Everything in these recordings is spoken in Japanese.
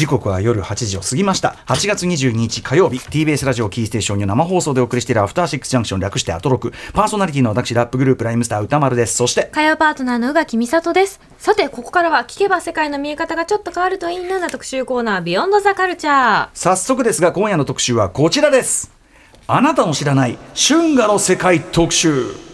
時刻は夜8時を過ぎました。8月22日火曜日 TBS ラジオキーステーションに生放送でお送りしているアフターシックスジャンクション略してアトロク。パーソナリティの私ラップグループライムスター歌丸です。そして。火曜パートナーの宇垣美里です。さてここからは聞けば世界の見え方がちょっと変わるといいなな特集コーナービヨンドザカルチャー早速ですが今夜の特集はこちらです。あなたの知らない春画の世界特集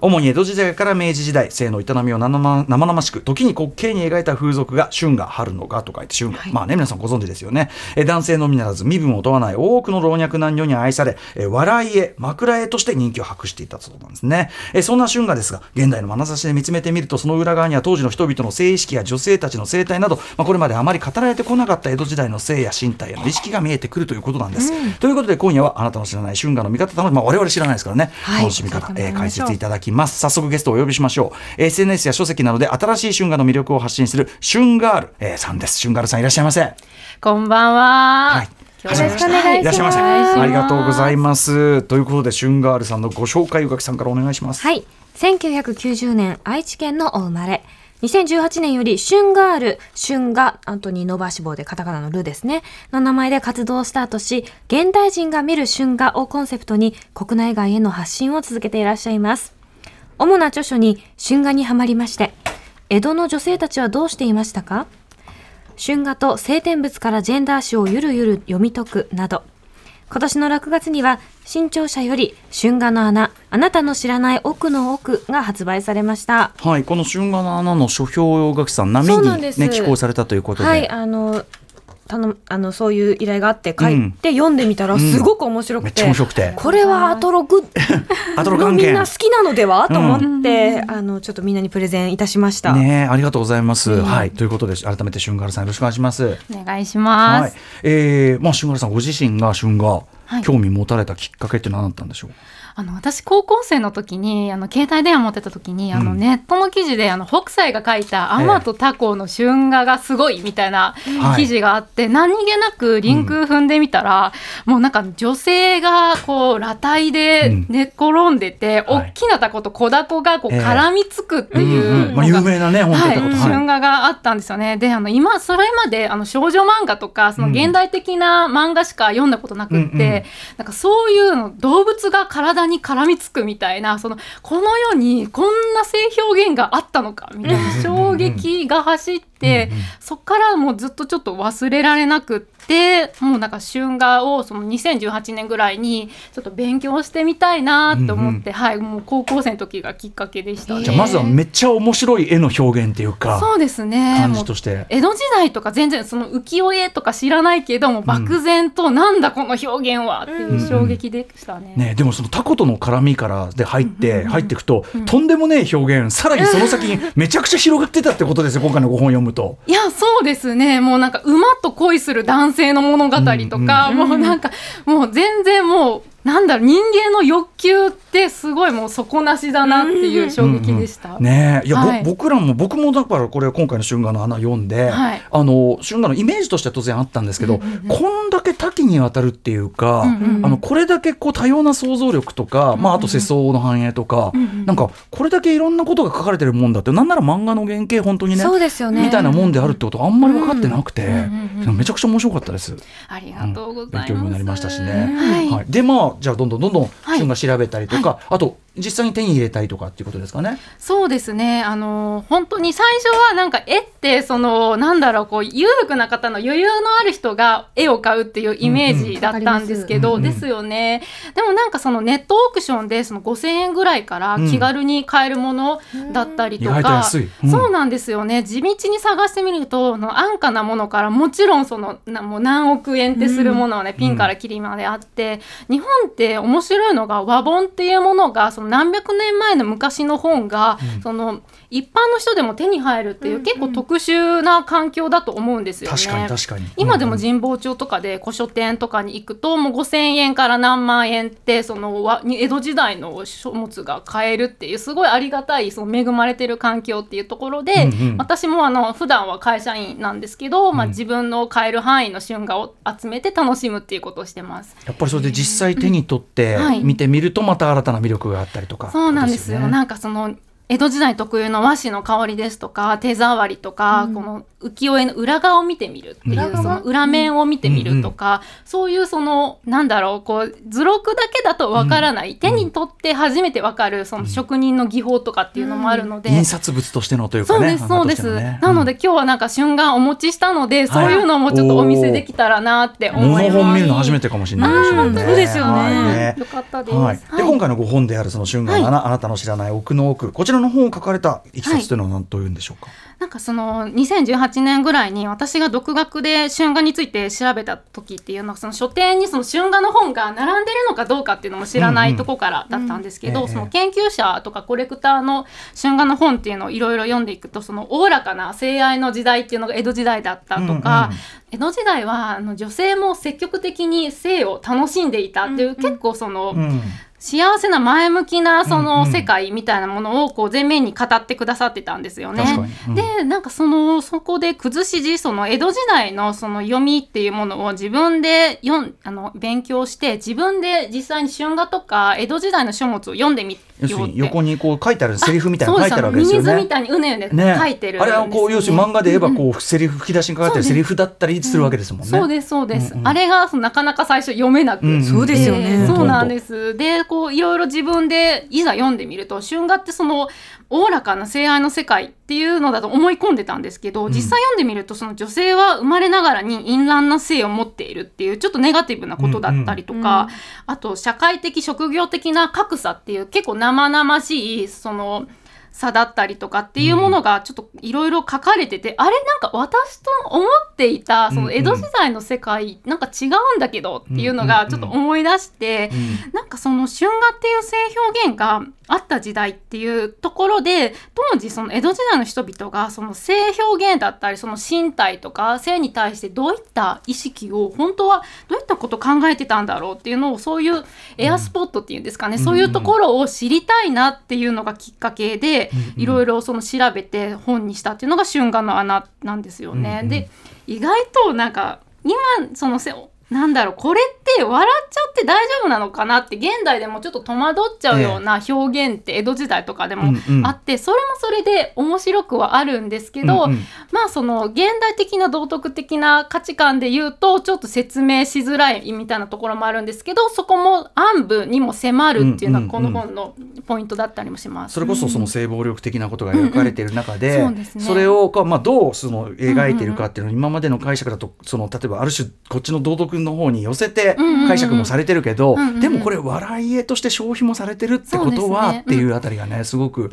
主に江戸時代から明治時代性の営みを生々しく時に滑稽に描いた風俗が春画春の画と書いて春画、はい、まあね皆さんご存知ですよね。え男性のみならず身分を問わない多くの老若男女に愛されえ笑い絵枕絵として人気を博していたそうなんですね。えそんな春画ですが現代の眼差しで見つめてみるとその裏側には当時の人々の性意識や女性たちの生態など、まあ、これまであまり語られてこなかった江戸時代の性や身体への意識が見えてくるということなんです、うん、ということで今夜はあなたの知らない春画の見方楽しみ、まあ、我々知らないですからね、はい、楽しみ方、えー、解説いただきます早速ゲストをお呼びしましょう SNS や書籍などで新しい春画の魅力を発信する春ガール、えー、さんです春ガールさんいらっしゃいませこんばんは、はいよろしくお願いします。ありがとうございます。ということで、春ガールさんのご紹介、宇垣さんからお願いします。はい。1990年、愛知県のお生まれ。2018年より、春ガール、春画、アントニー・ノバシボでカタカナのルですね、の名前で活動をスタートし、現代人が見る春画をコンセプトに、国内外への発信を続けていらっしゃいます。主な著書に春画にはまりまして、江戸の女性たちはどうしていましたか？春画と聖典物からジェンダー史をゆるゆる読み解くなど、今年の6月には新潮社より春画の穴あなたの知らない奥の奥が発売されました。はいこの春画の穴の書評書きさん波にね寄稿されたということで。はいあの頼あのそういう依頼があって書いて読んでみたらすごく面白くて、うん、面白くて。これはアトロク アトロクみんな好きなのでは？と思って、あのちょっとみんなにプレゼンいたしました。ねありがとうございます、はいということで改めて春ガルさんよろしくお願いします。お願いします、はい、えー、まあ春ガルさんご自身が春画、興味持たれたきっかけって何だったんでしょう？あの私高校生の時にあの携帯電話持ってた時に、あのネットの記事であの北斎が書いた「アマとタコの春画がすごい」みたいな記事があって、何気なくリンク踏んでみたら、もうなんか女性がこう裸体で寝転んでて、大きなタコと小ダコがこう絡みつくっていうの有名なねはい、春画があったんですよね。であの今それまであの少女漫画とかその現代的な漫画しか読んだことなくって、なんかそういうの動物が体体に絡みつくみたいなそのこの世にこんな性表現があったのかみたいな衝撃が走って、そっからもうずっとちょっと忘れられなくって。でもうなんか春画をその2018年ぐらいにちょっと勉強してみたいなと思って、うんうん、はいもう高校生の時がきっかけでした、ね、じゃあまずはめっちゃ面白い絵の表現っていうかそうですね。感じとして。江戸時代とか全然その浮世絵とか知らないけども漠然となんだこの表現はっていう衝撃でしたね。うんうん、ねでもそのタコとの絡みからで入って、入っていくと、うん、とんでもねえ表現さらにその先にめちゃくちゃ広がってたってことですよ今回のご本読むと。いやそうですね。もうなんか馬と恋する男性性の物語とか、うんうん、もうなんかもう全然もうなんだろう人間の欲求ってすごいもう底なしだなっていう衝撃でした。うんうん、ねいや、はい、僕らも僕もだからこれ今回の春画の穴読んで、はい、あの春画のイメージとしては当然あったんですけど、うんうんうん、こんだけ多岐にわたるっていうか、うんうんうん、あのこれだけこう多様な想像力とか、まああと世相の繁栄とか、うんうん、なんかこれだけいろんなことが書かれてるもんだってなんなら漫画の原型本当にねそうですよね。みたいなもんであるってことあんまり分かってなくて、うんうん、めちゃくちゃ面白かったです。ありがとうございます。勉強になりましたしね。はい、はい、でまあじゃあどんどんどんどん旬が調べたりとか、はい、あと実際に手に入れたりとかっていうことですかね？そうですね。あの本当に最初はなんか絵ってそのなんだろうこう裕福な方の余裕のある人が絵を買うっていうイメージだったんですけど、うんうん、ですよね。でもなんかそのネットオークションでその5000円ぐらいから気軽に買えるものだったりとか、うん、そうなんですよね。地道に探してみるとの安価なものからもちろんそのなもう何億円ってするものはね、ピンからキリまであって、日本って面白いのが和本っていうものがその何百年前の昔の本が、うん、その一般の人でも手に入るっていう、結構特殊な環境だと思うんですよね。確かに確かに、今でも神保町とかで古書店とかに行くともう5,000円から何万円ってその江戸時代の書物が買えるっていうすごいありがたいその恵まれてる環境っていうところで、うんうん、私もあの普段は会社員なんですけど、まあ、自分の買える範囲の春画を集めて楽しむっていうことをしてます。やっぱりそれで実際手に取って見てみるとまた新たな魅力があったりとか、そうなんですよ、なんかその江戸時代特有の和紙の香りですとか手触りとか、この浮世絵の裏側を見てみるっていう、その裏面を見てみるとか、そういうそのなんだろうこう図録だけだとわからない、手に取って初めてわかるその職人の技法とかっていうのもあるので。印刷物としてのというかねそうですそうです、ね。なので今日はなんか瞬間お持ちしたので、そういうのもちょっとお見せできたらなって思います。本見るの初めてかもしれないですよね。うん。そうですよね。はい。ねよかったです。はい、ではい。今回のご本であるその春画のあな,、あなたの知らない奥の奥こちらの本を書かれたいきさつというのは何というんでしょうか、なんかその2018年ぐらいに私が独学で春画について調べた時っていうのはその書店にその春画の本が並んでるのかどうかっていうのも知らないとこからだったんですけど、うんその研究者とかコレクターの春画の本っていうのをいろいろ読んでいくとそのおおらかな性愛の時代っていうのが江戸時代だったとか、うんうん江戸時代はあの女性も積極的に性を楽しんでいたっていう、うんうん結構その。うん幸せな前向きなその世界みたいなものをこう前面に語ってくださってたんですよね。うん。でなんかそのそこで崩し字その江戸時代のその読みっていうものを自分で読んあの勉強して自分で実際に春画とか江戸時代の書物を読んでみよ。に横にこう書いてあるセリフみたいなの書いてあるわけミですよね。みたいにうねうねね、書いてるんあれはこう要するに漫画で言えばこう、うセリフ吹き出しに書かれてるセリフだったりするわけですもんね。そうですそうです、あれがなかなか最初読めなく、うんうんそうですよね。そうなんです。でこういろいろ自分でいざ読んでみると春画ってそのおおらかな性愛の世界っていうのだと思い込んでたんですけど、ん。実際読んでみるとその女性は生まれながらに淫乱な性を持っているっていうちょっとネガティブなことだったりとか、うん。うん。あと社会的職業的な格差っていう結構生々しいその差だったりとかっていうものがちょっといろいろ書かれてて、あれなんか私と思っていたその江戸時代の世界なんか違うんだけどっていうのがちょっと思い出して、うんなんかその春画っていう性表現があった時代っていうところで当時その江戸時代の人々がその性表現だったりその身体とか性に対してどういった意識を本当はどういったことを考えてたんだろうっていうのをそういうエアスポットっていうんですかね、そういうところを知りたいなっていうのがきっかけでいろいろその調べて本にしたっていうのが春画の穴なんですよね。で意外となんか今そのせなんだろうこれって笑っちゃって大丈夫なのかなって現代でもちょっと戸惑っちゃうような表現って江戸時代とかでもあって、それもそれで面白くはあるんですけど、まあその現代的な道徳的な価値観で言うとちょっと説明しづらいみたいなところもあるんですけどそこも暗部にも迫るっていうのがこの本のポイントだったりもします。それこそその性暴力的なことが描かれている中で、それをかまあどうその描いているかっていうのを今までの解釈だとその例えばある種こっちの道徳の方に寄せて解釈もされてるけど、でもこれ笑い絵として消費もされてるってことは、ね。っていうあたりがねすごく、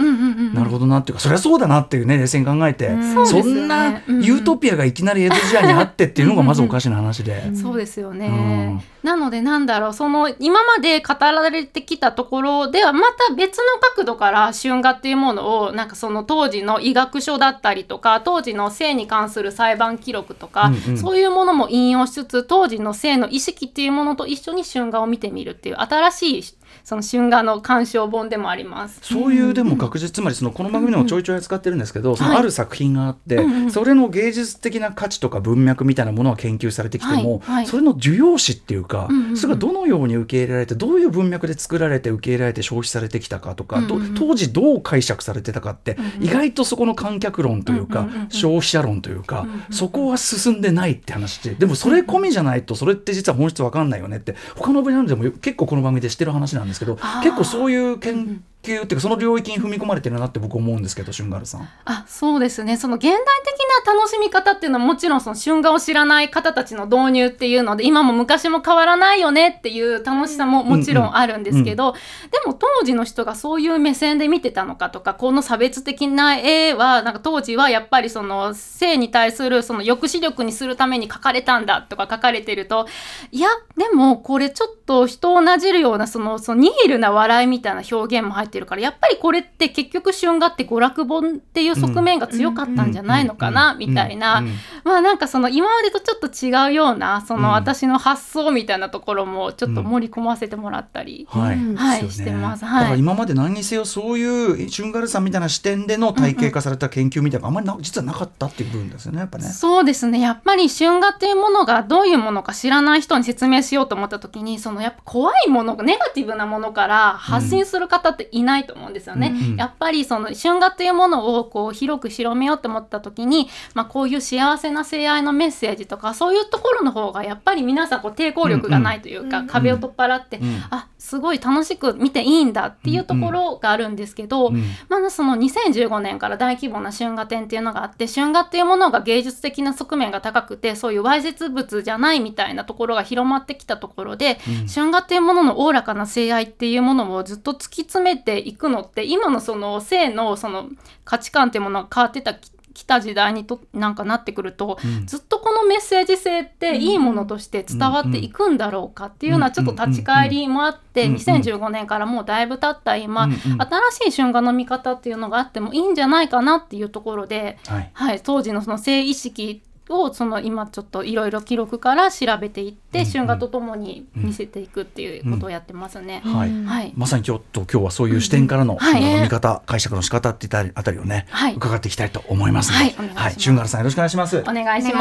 なるほどなっていうかそりゃそうだなっていうね冷静に考えて、うんそんなユートピアがいきなり江戸時代にあってっていうのがまずおかしな話で。そうですよね、うん。なのでなんだろうその今まで語られてきたところではまた別の角度から春画っていうものをなんかその当時の医学書だったりとか当時の性に関する裁判記録とか、うんうん。そういうものも引用しつつ当時の性の意識っていうものと一緒に春画を見てみるっていう新しいその春画の鑑賞本でもあります。そういうでも学術つまりそのこの番組でもちょいちょい扱ってるんですけど、そのはいある作品があって、それの芸術的な価値とか文脈みたいなものは研究されてきても、それの受容詞っていうか、それがどのように受け入れられてどういう文脈で作られて受け入れられて消費されてきたかとか、当時どう解釈されてたかって、意外とそこの観客論というか、消費者論というか、そこは進んでないって話ででもそれ込みじゃないとそれって実は本質わかんないよねって他の分野でも結構この番組でしてる話なんですけど結構そういう研究っていうかその領域に踏み込まれてるなって僕思うんですけど春ガルさん。あそうですねその現代的な楽しみ方っていうのはもちろんその春画を知らない方たちの導入っていうので今も昔も変わらないよねっていう楽しさももちろんあるんですけど、でも当時の人がそういう目線で見てたのかとかこの差別的な絵はなんか当時はやっぱりその性に対するその抑止力にするために描かれたんだとか書かれてるといやでもこれちょっと人をなじるようなそのそのニヒルな笑いみたいな表現も入ってるからやっぱりこれって結局春画って娯楽本っていう側面が強かったんじゃないのかなみたいな。まあなんかその今までとちょっと違うようなそうん。の私の発想みたいなところもちょっと盛り込ませてもらったり。はい、してます。はい。だから今まで何にせよそういう春ガルさんみたいな視点での体系化された研究みたいなのがあんまりな実はなかったっていう部分ですよねやっぱね。そうですね。やっぱり春画っていうものがどういうものか知らない人に説明しようと思った時にそのやっぱ怖いものネガティブなものから発信する方っていないと思うんですよね。うんうん。やっぱりその春画というものをこう広く広めようと思った時に、まあ、こういう幸せな性愛のメッセージとかそういうところの方がやっぱり皆さんこう抵抗力がないというか、うんうん。壁を取っ払って、うんあすごい楽しく見ていいんだっていうところがあるんですけど、うんまあ、その2015年から大規模な春画展っていうのがあって春画っていうものが芸術的な側面が高くてそういうわいせつ物じゃないみたいなところが広まってきたところで、うん。春画っていうもののおおらかな性愛っていうものをずっと突き詰めていくのって今のその性のその価値観っていうものが変わってたき来た時代にとなんかなってくると、うん。ずっとこのメッセージ性っていいものとして伝わっていくんだろうかっていうようなちょっと立ち返りもあって、うん。うん。2015年からもうだいぶ経った今、うん。うん。新しい春画の見方っていうのがあってもいいんじゃないかなっていうところで、はい。はい、当時のその性意識をその今ちょっといろいろ記録から調べていって、うん春画とともに見せていくっていうことをやってますね。はい。まさにちょっと今日はそういう視点からのはい。春画の見方、解釈の仕方っていったあたりをね、はい。伺っていきたいと思いますので、はい。お願い春画さんよろしくお願いします。お願いししま。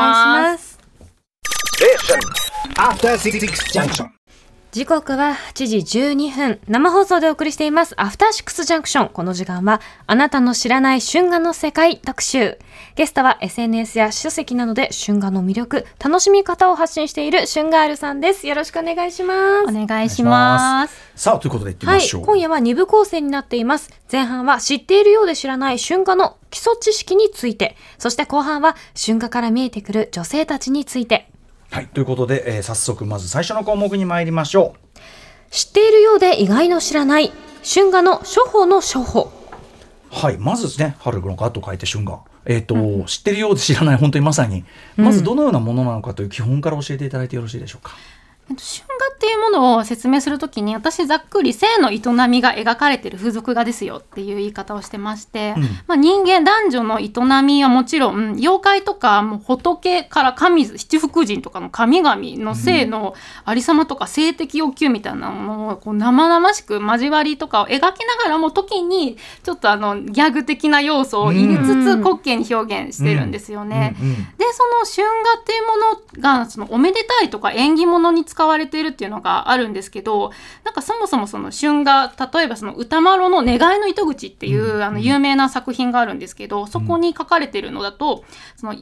ます。す。After Six Junction. 時刻は8時12分。生放送でお送りしています。アフターシックスジャンクション。この時間は、あなたの知らない春画の世界特集。ゲストは SNS や書籍などで春画の魅力、楽しみ方を発信している春ガールさんです。よろしくお願いします。お願いします。さあということでいってみはいましょう。、今夜は2部構成になっています。前半は知っているようで知らない春画の基礎知識について、そして後半は春画から見えてくる女性たちについて。はい、ということで、えー早速まず最初の項目に参りましょう。知っているようで意外の知らない春画の処方の処方。はい、まずですね、春の画と書いて春画。えっ、と、知ってるようで知らない、本当にまさに、まずどのようなものなのかという基本から教えていただいてよろしいでしょうか？えっと春画っていうものを説明するときに私ざっくり性の営みが描かれている風俗画ですよっていう言い方をしてまして、うん。まあ、人間男女の営みはもちろん妖怪とかもう仏から神七福神とかの神々の性のありさまとか性的欲求みたいなものをこう生々しく交わりとかを描きながらも時にちょっとあのギャグ的な要素を入れつつうん滑稽に表現してるんですよね。でその春画っていうものがそのおめでたいとか縁起物に使われているっていうのがあるんですけどなんかそもそもその春画例えばその歌麿の願いの糸口っていう、あの有名な作品があるんですけどそこに書かれているのだとその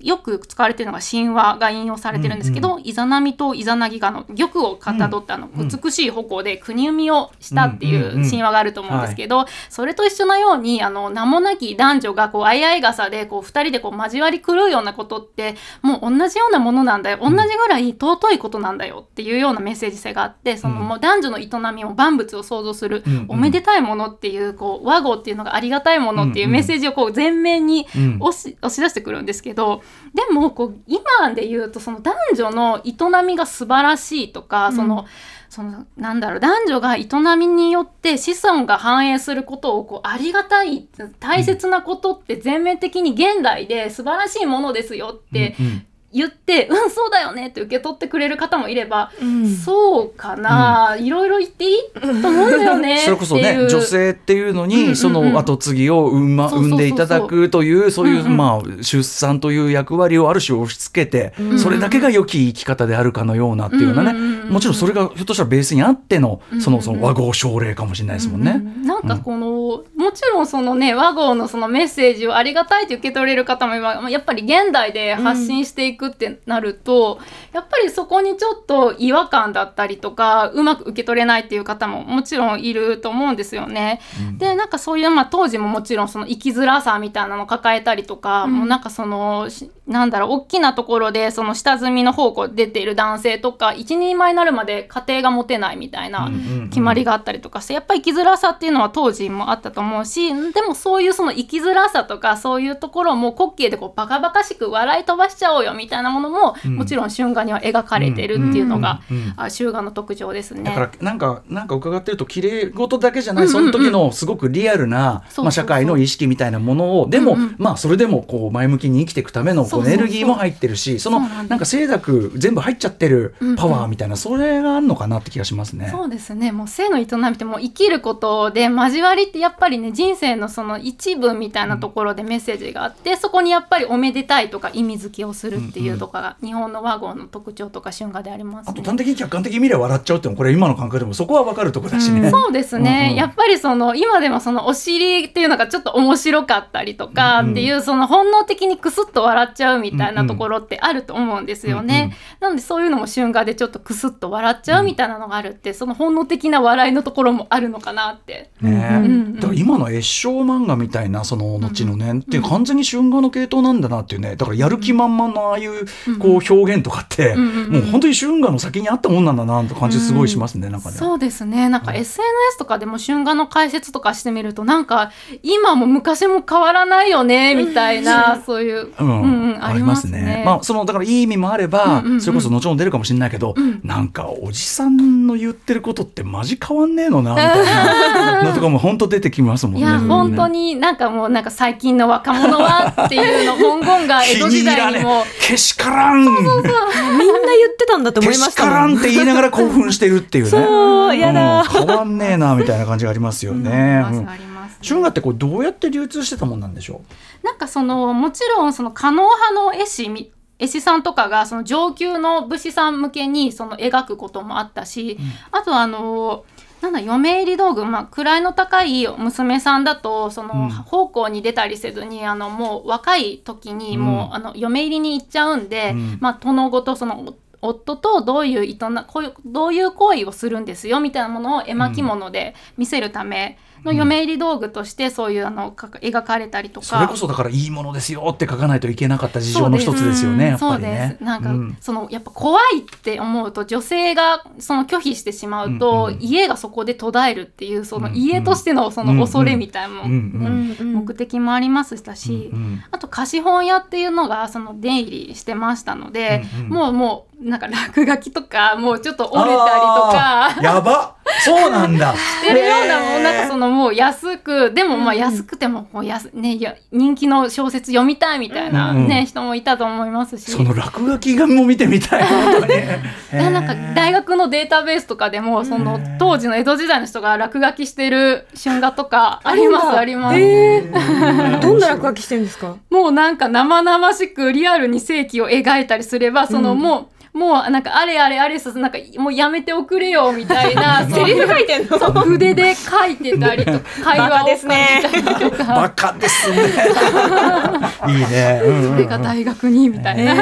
よく使われているのが神話が引用されてるんですけど、イザナミとイザナギがあの玉をかたどったあのうん。美しい矛で国生みをしたっていう神話があると思うんですけど、それと一緒のようにあの名もなき男女がこう相合い傘でこう二人でこう交わり狂うようなことってもう同じようなものなんだよ。同じぐらい尊いことなんだよっていうようなメッセージ性があってそのうん。もう男女の営みも万物を創造するうん。うん。おめでたいものっていうこう和合っていうのがありがたいものっていうメッセージをこう前面にうん。押し押し出してくるんですけどでもこう今で言うとその男女の営みが素晴らしいとか、そのそのなんだろう男女が営みによって子孫が繁栄することをこうありがたい大切なことって全面的に現代で素晴らしいものですよってうんうん言って、うん、そうだよねって受け取ってくれる方もいれば、うん。そうかな、いろいろ言っていい？と思うんだよね それこそね女性っていうのに、うんうんうん。その後継ぎを産,、ま、産んでいただくというそういう、うんうん。まあ、出産という役割をある種押し付けて、うん。それだけが良き生き方であるかのようなっていうようなね、うんうんうんうんもちろんそれがひょっとしたらベースにあってのそのその和合奨励かもしれないですもんね。うん。なんかこの、もちろんそのね和合のそのメッセージをありがたいと受け取れる方もやっぱり現代で発信していくってなると、やっぱりそこにちょっと違和感だったりとかうまく受け取れないっていう方ももちろんいると思うんですよね。でなんかそういう、まあ、当時ももちろんその生きづらさみたいなのを抱えたりとか、もうなんかそのしなんだろう大きなところでその下積みの方向出ている男性とか一人前になるまで家庭が持てないみたいな決まりがあったりとかしてやっぱり生きづらさっていうのは当時もあったと思うしでもそういうその生きづらさとかそういうところも滑稽でこうバカバカしく笑い飛ばしちゃおうよみたいなものも、うん。もちろん春画には描かれてるっていうのが、あ春画の特徴ですね。だからなんかなんか伺ってると綺麗事だけじゃない、その時のすごくリアルな、まあ、社会の意識みたいなものをでも、うん。うんまあそれでもこう前向きに生きていくためのこうエネルギーも入ってるしそのなんか清濁全部入っちゃってるパワーみたいな、それがあるのかなって気がしますね。そうですねもう性の営みってもう生きることで交わりってやっぱりね人生のその一部みたいなところでメッセージがあって、そこにやっぱりおめでたいとか意味付けをするっていうとかが日本の和合の特徴とか春画でありますね。あと端的に客観的に見れば笑っちゃうってもこれ今の感覚でもそこは分かるところだしね。そうですね、うんうんやっぱりその今でもそのお尻っていうのがちょっと面白かったりとかうんうんっていう、その本能的にクスッと笑っちゃうみたいなところってあると思うんですよね。うんうんなのでそういうのも春画でちょっとクスッと笑っちゃうみたいなのがあるって、その本能的な笑いのところもあるのかなって。ねうんうんだから今の越章漫画みたいなその後のね、っていう完全に春画の系統なんだなっていうね。だからやる気満々のああいうこう表現とかって、うんうんうん。もう本当に春画の先にあったもんなんだなって感じすごいしますね、なんかね。そうですね。なんか SNS とかでも春画の解説とかしてみるとなんか今も昔も変わらないよねみたいな、そういう、うん。うんうんありますね。まあそのだからいい意味もあれば、うんうんうん。それこそ後ほど出るかもしれないけど、なんかおじさんの言ってることってマジ変わんねえのなみたいな のとかも本当出てきますもんね。いや、本当になんかもうなんか最近の若者はっていうの文言が江戸時代にも。けしからん。みんな言ってたんだと思けいましからしたもんんって言いながら興奮してるっていうね。そうやだ。うん。変わんねえなみたいな感じがありますよね。うんありますあります。春画ってこうどうやって流通してたもんなんでしょなんかそのもちろんその狩野派の絵師み絵師さんとかがその上級の武士さん向けにその描くこともあったし、あとあのなんだ嫁入り道具、まあ、位の高い娘さんだとその、うん。奉公に出たりせずにあのもう若い時にもう、うんあの嫁入りに行っちゃうんで、うん。まあ、殿ごとそのお夫とどういう営なこういうどういう行為をするんですよみたいなものを絵巻物で見せるための嫁入り道具としてそういうあのか描かれたりとか。それこそだからいいものですよって書かないといけなかった事情の一つですよねやっぱりね。そうです。なんか、うんそのやっぱ怖いって思うと女性がその拒否してしまうと、うんうん家がそこで途絶えるっていうその家としてのその恐れみたいな目的もありますしたし、うんうん。あと貸本屋っていうのがその出入りしてましたので、うんうん。もうもうなんか落書きとかもうちょっと折れたりとか。やば そうなんだ。してるようなもうなんかそののもう安くでもまあうんうん。安くてもこう安、ね、いや人気の小説読みたいみたいな、うんうん。ね人もいたと思いますし。その落書きがも見てみたいな んか大学学のデータベースとかでもその当時の江戸時代の人が落書きしてる春画とかありますあります、えー、どんな落書きしてるんですか？もうなんか生々しくリアルに世紀を描いたりすればそのもう、もうなんかあれあれあれさなんかもうやめておくれよみたいな セリフ書いてんの？そう筆で書いてたりとか 会話をすね。書いたりとか。バカですね。いいね、うんうんうん。それが大学にみたいな。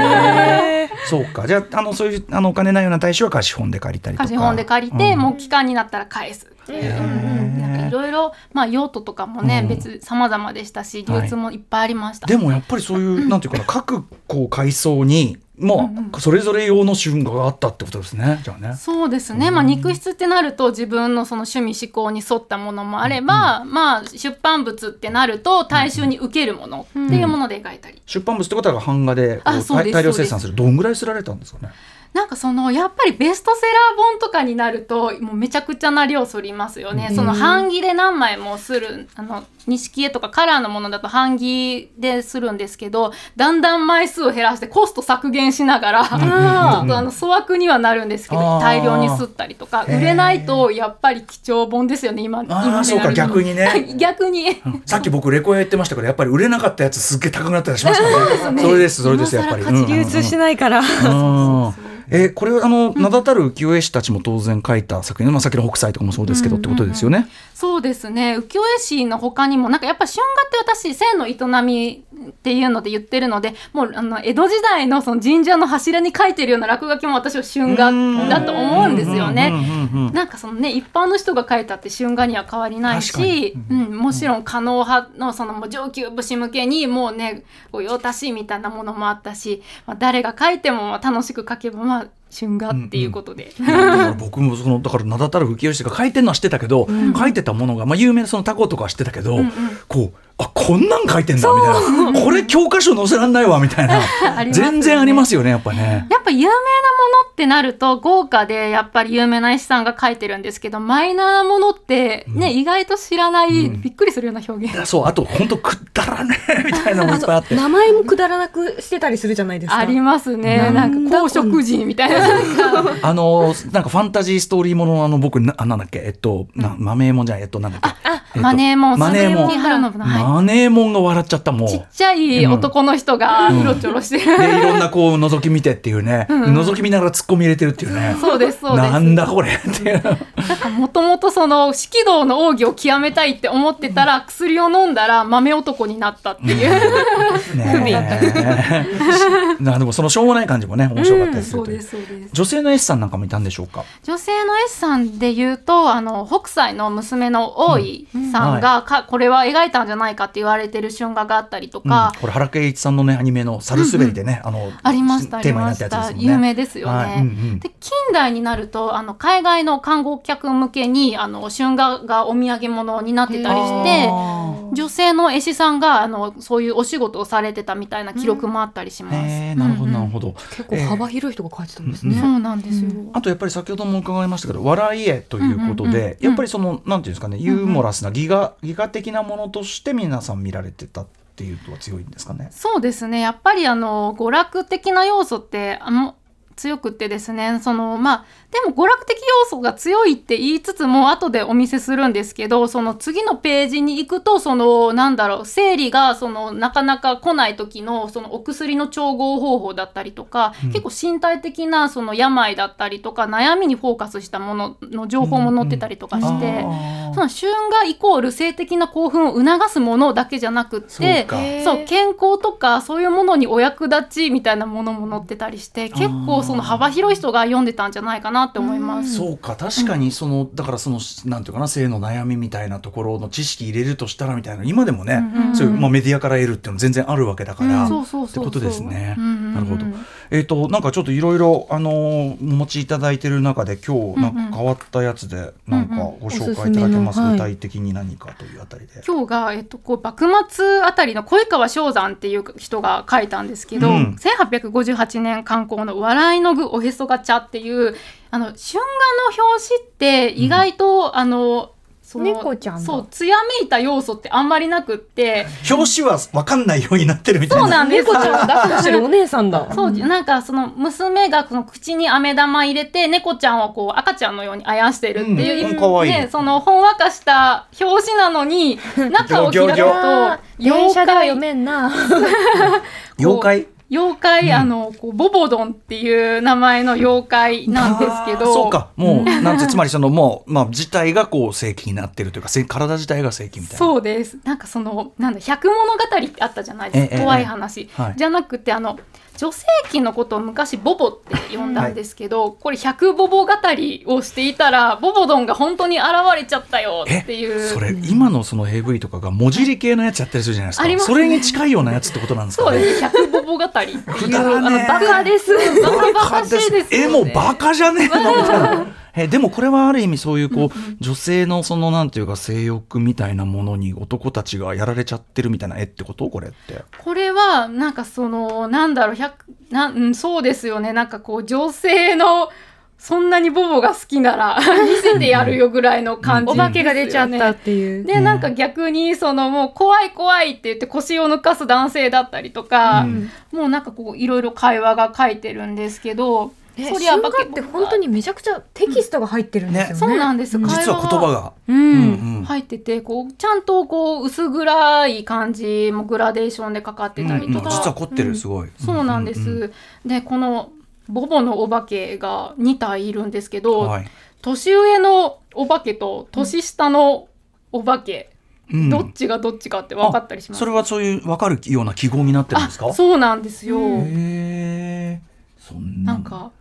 えそうか。じゃああのそういうあのお金ないような大使は貸本で借りたりとか。貸本で借りて、うん。もう期間になったら返すっていう、うんなんかいろいろまあ用途とかもね、うん。別様々でしたし流通もいっぱいありました、でもやっぱりそういう、なんていうかな各こう階層にもうんうん。うそれぞれ用の春画があったってことですね。じゃあね。そうですね、まあ、肉質ってなると自分のその趣味思考に沿ったものもあれば、まあ出版物ってなると大衆に受けるものっていうもので描いたり、出版物ってことは版画で大量生産する。どんぐらいすられたんですかね？なんかそのやっぱりベストセラー本とかになるともうめちゃくちゃな量すりますよね、うん。その版木で何枚もするあの錦絵とかカラーのものだと版木でするんですけどだんだん枚数を減らしてコスト削減しながら、ちょっとあの粗悪にはなるんですけど大量に吸ったりとか売れないとやっぱり貴重本ですよね今。あ今そうか逆にね。逆に。さっき僕レコヤ言ってましたけどやっぱり売れなかったやつすっげえ高くなったりしますからね。それですそれですやっぱり。価値流通しないから。うんえこれはあの名だたる浮世絵師たちも当然書いた作品、まあ、さっきの北斎とかもそうですけど、ってことですよね。そうですね。浮世絵師の他にもなんかやっぱ春画って私性の営みっていうので言ってるのでもうあの江戸時代のその神社の柱に書いてるような落書きも私は春画だと思うんですよね。なんかそのね一般の人が書いたって春画には変わりないし、うん、もちろん狩野派のそのもう上級武士向けにもうね御用達みたいなものもあったし、まあ、誰が書いてもまあ楽しく書けばまあ春画っていうことで。だから僕もそのだから名だたる浮世絵師が書いてるのは知ってたけど、書いてたものが、まあ、有名なそのタコとかは知ってたけど、うんうん。こうあこんなん書いてんだみたいな。これ教科書載せらんないわみたいな。ね。全然ありますよねやっぱね。やっぱ有名なものってなると豪華でやっぱり有名な絵師さんが書いてるんですけどマイナーなものってね、意外と知らない、うん。びっくりするような表現。そうあと本当くだらねえ みたいなのもいっぱいあって。名前もくだらなくしてたりするじゃないですか。ありますね。なん。んか公職人みたいな。なんか あのなんかファンタジーストーリーもののあの僕なあなんだっけえっとなマネーモンじゃえっとなんだっけ。えっとマネーモンマネーモン。マネーモンが笑っちゃったもう。ちっちゃい男の人がうろちょろして。る、でいろんなこう覗き見てっていうね、覗き見ながらツッコミ入れてるっていうね。そうですそうです。なんだこれって。いう。もともとその色道の奥義を極めたいって思ってたら、薬を飲んだら豆男になったっていう、ねえ。なでもそのしょうもない感じもね面白かったりするそうですそうです。女性の S さんなんかもいたんでしょうか？女性の S さんで言うとあの北斎の娘の大井さんが、かこれは描いたんじゃないかって言われてる春画があったりとか、うんこれ原敬一さんのねアニメの「サルスベリ」でね、あのありましたあテーマになっりましたたやつですもんね。有名ですよね。はいうんうんで近代になるとあの海外の観光客向けにあの春画がお土産物になってたりしてあ女性の絵師さんがあのそういうお仕事をされてたみたいな記録もあったりします。なるほどなるほど。結構幅広い人が書いてたんですえーね。そうなんですよ。あとやっぱり先ほども伺いましたけど笑い絵ということで、うんうんうんやっぱりそのなんていうんですかねユーモラスなギガギガ的なものとして皆さん見られてたっていうのは強いんですかね？そうですねやっぱりあの娯楽的な要素ってあの強くってですねそのまあでも娯楽的要素が強いって言いつつも後でお見せするんですけどその次のページに行くとそのなんだろう生理がそのなかなか来ない時のそのお薬の調合方法だったりとか、結構身体的なその病だったりとか悩みにフォーカスしたものの情報も載ってたりとかして。あー。その春画イコール性的な興奮を促すものだけじゃなくってそう健康とかそういうものにお役立ちみたいなものも載ってたりして結構その幅広い人が読んでたんじゃないかなって思います。そうか確かにその、だからそのなんていうかな性の悩みみたいなところの知識入れるとしたらみたいな今でもね、そういう、まあ、メディアから得るっていうのも全然あるわけだから、ってことですね。うんなるほど。えっ、となんかちょっといろいろあのーお持ちいただいてる中で今日なんか変わったやつでなんかご紹介いただけます、具体的に何かというあたりで。今日が、えっと、こう幕末あたりの小井川正山っていう人が書いたんですけど、うん。1858年刊行の「笑いの具おへそが茶」っていうあの春画の表紙って意外と、あのその猫ちゃんだ。そう艶めいた要素ってあんまりなくって。表紙は分かんないようになってるみたいな。そうなんです。猫ちゃんを抱っこしてるお姉さんだ。そうなんかその娘がその口に飴玉入れて猫ちゃんをこう赤ちゃんのようにあやしてるっていう、うん。ね、そのほんわかした表紙なのに 中を開くと妖怪読めんな。妖怪妖怪、あのこうボボドンっていう名前の妖怪なんですけど。そうか。もうなんてつまりそのもうまあ自体がこう正規になってるというかせ体自体が正規みたいな。そうです。なんかそのなんだ百物語ってあったじゃないですか、ええ。怖い話、はい。じゃなくてあの女性器のことを昔ボボって呼んだんですけど、これ百ボボ語りをしていたらボボドンが本当に現れちゃったよっていう。それ今のその AV とかが文字り系のやつやったりするじゃないですか。ね。それに近いようなやつってことなんですかね。そうですね。百ボボ語りっていう。あのバカです。バカバカしいですよ、ね、えもうバカじゃねえのみたいなえでもこれはある意味そういうこう、女性のそのなんていうか性欲みたいなものに男たちがやられちゃってるみたいな絵ってこと？これって。これはなんかそのなんだろう100なんうんそうですよね。なんかこう女性のそんなにボボが好きなら 見せてやるよぐらいの感じお化けが出ちゃったっていう。でなんか逆にそのもう怖い怖いって言って腰を抜かす男性だったりとか、うん。もうなんかこういろいろ会話が書いてるんですけどえそりゃ春画って本当にめちゃくちゃテキストが入ってるんですよね。そうなんです、実は言葉が。うん。うん入っててこうちゃんとこう薄暗い感じもグラデーションでかかってたりとか、うんうん。実は凝ってるすごい、そうなんです、うんうんでこのボボのお化けが2体いるんですけど、はい。年上のお化けと年下のお化け、うん。どっちがどっちかって分かったりします。それはそういう分かるような記号になってるんですか？あそうなんですよ、へえそんな。なんか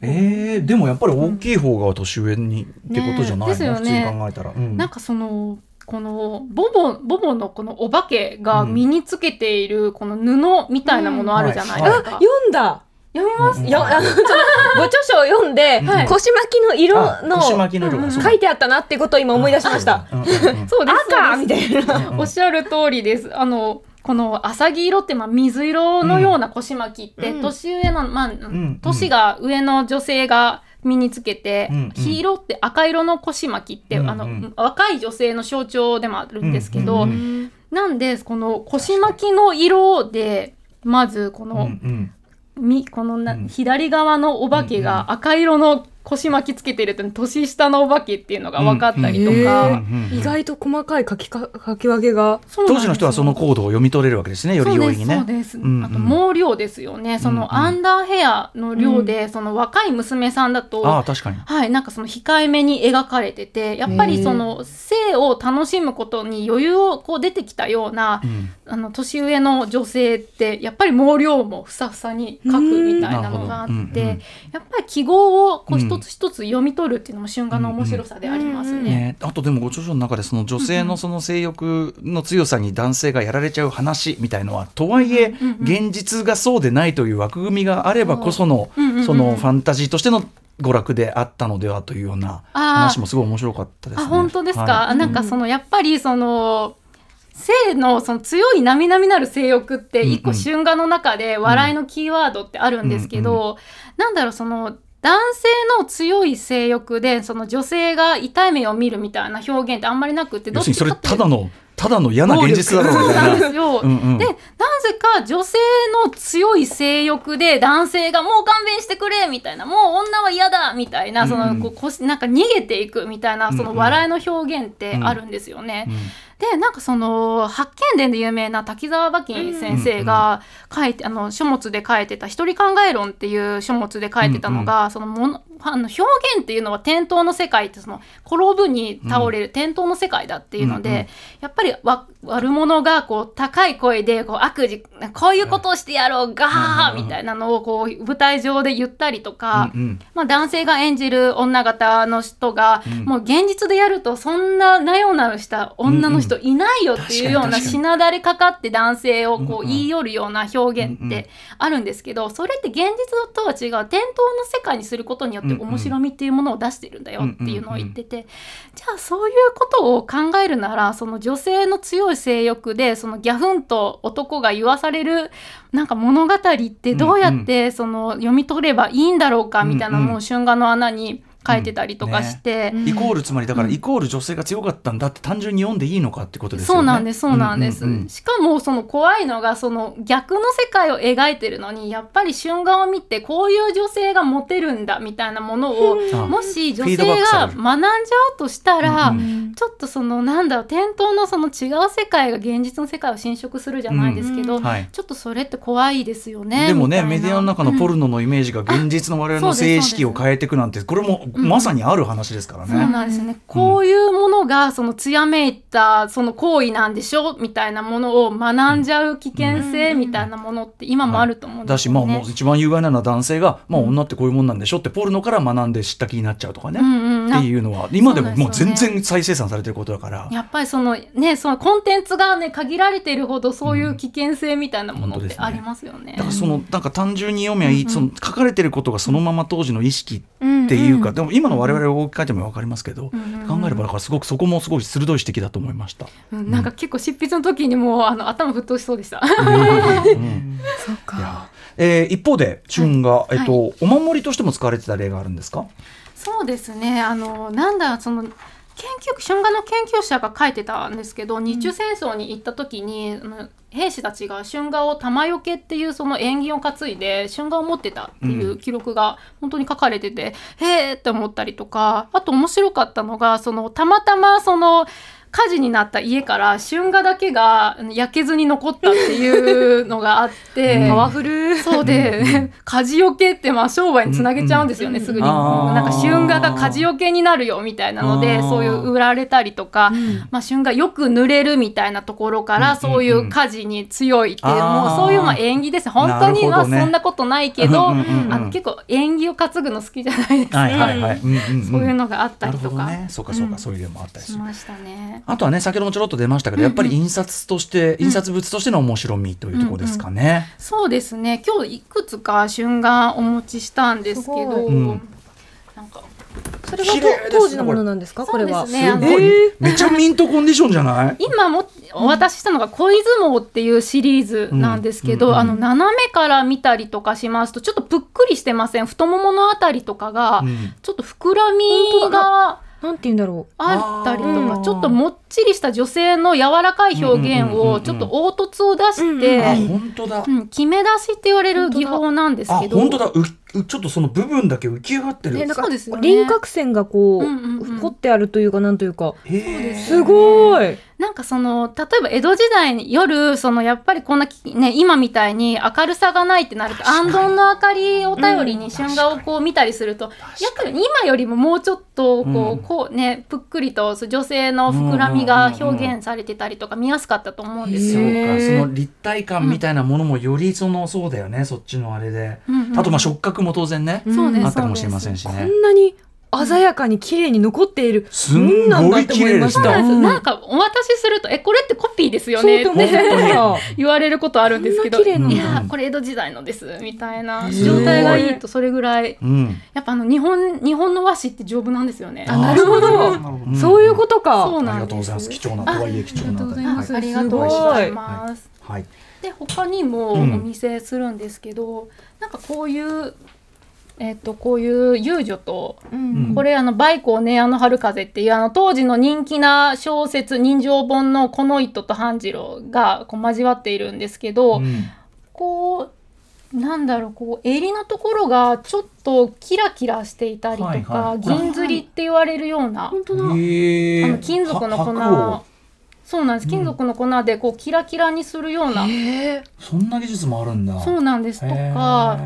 えー、でもやっぱり大きい方が年上にってことじゃないの、ね普通に考えたら、うん。なんかそのこのボボボボのこのお化けが身につけているこの布みたいなものあるじゃないですか、うんはい。読んだ。読みます？よあのご著書を読んで、はい腰巻きの色のあ腰巻きの色がそう。書いてあったなってことを今思い出しました。うんうんうん そうです。赤みたいな。おっしゃる通りです。あのこの浅黄色ってまあ水色のような腰巻きって、うん。年上のまあ、ん。年が上の女性が身につけて、黄色って赤色の腰巻きって、あの若い女性の象徴でもあるんですけど、なんでこの腰巻きの色でまずこうん。の、うん。みこのな、うん。左側のお化けが赤色の腰巻きつけてるって年下のお化けっていうのが分かったりとうんか、へうんうん。意外と細かい書きか書き分けが。当時の人はそのコードを読み取れるわけですねより容易にね。そうです。あと毛量ですよね。そのアンダーヘアの量で、その若い娘さんだと、ああ確かに。はい、なんかその控えめに描かれててやっぱりその性を楽しむことに余裕をこう出てきたような、うん。あの年上の女性ってやっぱり毛量もふさふさに描くみたいなのがあって、うんなるほど。うんうんやっぱり記号をこううん一つ一つ読み取るっていうのも春画の面白さでありますね。ね、あとでもご著書の中でその女性のその性欲の強さに男性がやられちゃう話みたいのはとはいえうんうん現実がそうでないという枠組みがあればこそのうんうんうんそのファンタジーとしての娯楽であったのではというような話もすごい面白かったですね。あ本当ですか、はい。なんかそのやっぱりその性のその強い並々なる性欲って一個うんうん。春画の中で笑いのキーワードってあるんですけど、なんだろうその男性の強い性欲でその女性が痛い目を見るみたいな表現ってあんまりなくってどっちかってただのただの嫌な現実だろうそうなみたいな。んですよ。うんうんでなぜか女性の強い性欲で男性がもう勘弁してくれみたいなもう女は嫌だみたいなその、うんこうなんか逃げていくみたいなその笑いの表現ってあるんですよね。うんでなんかその八犬伝で有名な滝沢馬琴先生が書いて、あの書物で書いてた「一人考え論」っていう書物で書いてたのが、そのものあの表現っていうのは転倒の世界ってその転ぶに倒れる転倒の世界だっていうので、うんうん。やっぱりわ悪者がこう高い声でこう悪事こういうことをしてやろうガーみたいなのをこう舞台上で言ったりとか。うんうん。まあ、男性が演じる女方の人が、うん。もう現実でやるとそんななよなよした女の人いないよっていうようなしなだれかかって男性をこう言い寄るような表現ってあるんですけどそれって現実とは違う。転倒の世界にすることによってうんうん。面白みっていうものを出してるんだよっていうのを言ってて。じゃあそういうことを考えるならその女性の強い性欲でそのギャフンと男が言わされるなんか物語ってどうやってその読み取ればいいんだろうかみたいなうんう春画の穴に書いてたりとかして。うん。イコールつまりだからイコール女性が強かったんだって単純に読んでいいのかってことですよね。そうなんですそうなんです、うんうんうん。しかもその怖いのがその逆の世界を描いてるのにやっぱり春画を見てこういう女性がモテるんだみたいなものをあもし女性が学んじゃうとしたら、うんうんちょっとそのなんだろう転倒のその違う世界が現実の世界を侵食するじゃないですけど、うん。はい。ちょっとそれって怖いですよねでもねメディアの中のポルノのイメージが現実の我々の性意識を変えていくなんてこれもまさにある話ですからそうね。なんですね、こういうものがその艶めいたその行為なんでしょみたいなものを学んじゃう危険性みたいなものって今もあると思うんですよね。だしまあもう一番有害なのは男性が、まあ、女ってこういうもんなんでしょってポルノから学んで知った気になっちゃうとかね、うんうん。っていうのは今でももう全然再生産されてることだから。やっぱりそのねそのコンテンツがね限られているほどそういう危険性みたいなものってありますよね。だからそのなんか単純に読めばいい、うん。うんその書かれてることがそのまま当時の意識っていうか、でも今の我々を置き換えても分かりますけど、うんうんうん。考えればだからすごくそこもすごい鋭い指摘だと思いました。うん。なんか結構執筆の時にもうあの頭沸騰しそうでした。うん そうか。えー一方で春が、はい。えっとお守りとしても使われてた例があるんですか、そうですね。あのなんだその研究春画の研究者が書いてたんですけど日中戦争に行った時に、あの兵士たちが春画を玉よけっていうその縁起を担いで春画を持ってたっていう記録が本当に書かれてて、へーって思ったりとかあと面白かったのがそのたまたまその火事になった家から春画だけがあの焼けずに残ったっていうのがあって、うん。パワフル。そうで、火事よけってまあ商売につなげちゃうんですよね、うん。すぐに。なんか春画が火事よけになるよみたいなので、そういう売られたりとか、まあ春画よく濡れるみたいなところから、うん。そういう火事に強いっていう、もうそういうまあ縁起です。ね。本当にはなるほどね。そんなことないけど、うんうんうんうん。あの結構縁起を担ぐの好きじゃないですか。はいはい。はい、うんうんうん。そういうのがあったりとか。ほどね。そうかそうか、ん。そういう例もあったりしましたね。ね。あとはね先ほどもちょろっと出ましたけど、やっぱり印刷として、印刷物としての面白みというところですかね。そうですね。今日いくつか春画お持ちしたんですけど、うん。なんかそれは当時のものなんですか？これは。そうですね。あのすごい、めちゃミントコンディションじゃない？今もお渡ししたのが恋相撲っていうシリーズなんですけど、うんうんあの斜めから見たりとかしますとちょっとぷっくりしてません？太もものあたりとかがうん。ちょっと膨らみがなんて言うんだろあったりとかちょっともっちりした女性の柔らかい表現をちょっと凹凸を出しうんて、本当だ、うん、決め出しって言われる技法なんですあけど。本当だ。ううちょっとその部分だけ浮き上がってう。る、そうですよね。輪郭線がこう、うんうんうん。彫ってあるというかなんというか。へー。すごい。なんかその例えば江戸時代に夜そのやっぱりこんなきね今みたいに明るさがないってなると安どんの明かりを頼りに春画をこう見たりすると、やっぱり今よりももうちょっとこう,、うん。こうねぷっくりと女性の膨らみが表現されてたりとか見やすかったと思うんですそうよ。へーかその立体感みたいなものもよりそのそうだよねそっちのあれで、うんうんあとまあ触覚も当然ね、そうですあったかもしれませんしこねんなに鮮やかに綺麗に残っている。すんごい綺麗でした。なんだって思いまなんかお渡しすると「えこれってコピーですよね」っそうと思って。言われることあるんですけど「こんな綺麗なん。いだやこれ江戸時代のです」みたいなす状態がいいとそれぐらい。うん。やっぱあの日本日本の和紙って丈夫なんですよね。あなるほど。うん。そういうことか。そうありがなんです。とうございます。貴重なとはいえ貴重な。ありがとうございます。はい。ありがとうございます。はい。で他にもおうん。見せするんですけど、なんかこういうえっ、とこういう遊女と、うん。これあの梅光ネアの春風っていうあの当時の人気な小説人情本のこの糸と半次郎がこう交わっているんですけど、うんこうなんだろうこう襟のところがちょっとキラキラしていたりとか、はいはい。銀釣りって言われるような本当だ。へー。あの金属の粉。はそうなんです。金属の粉でこうキラキラにするような、へえ。そんな技術もあるんだ。そうなんですとか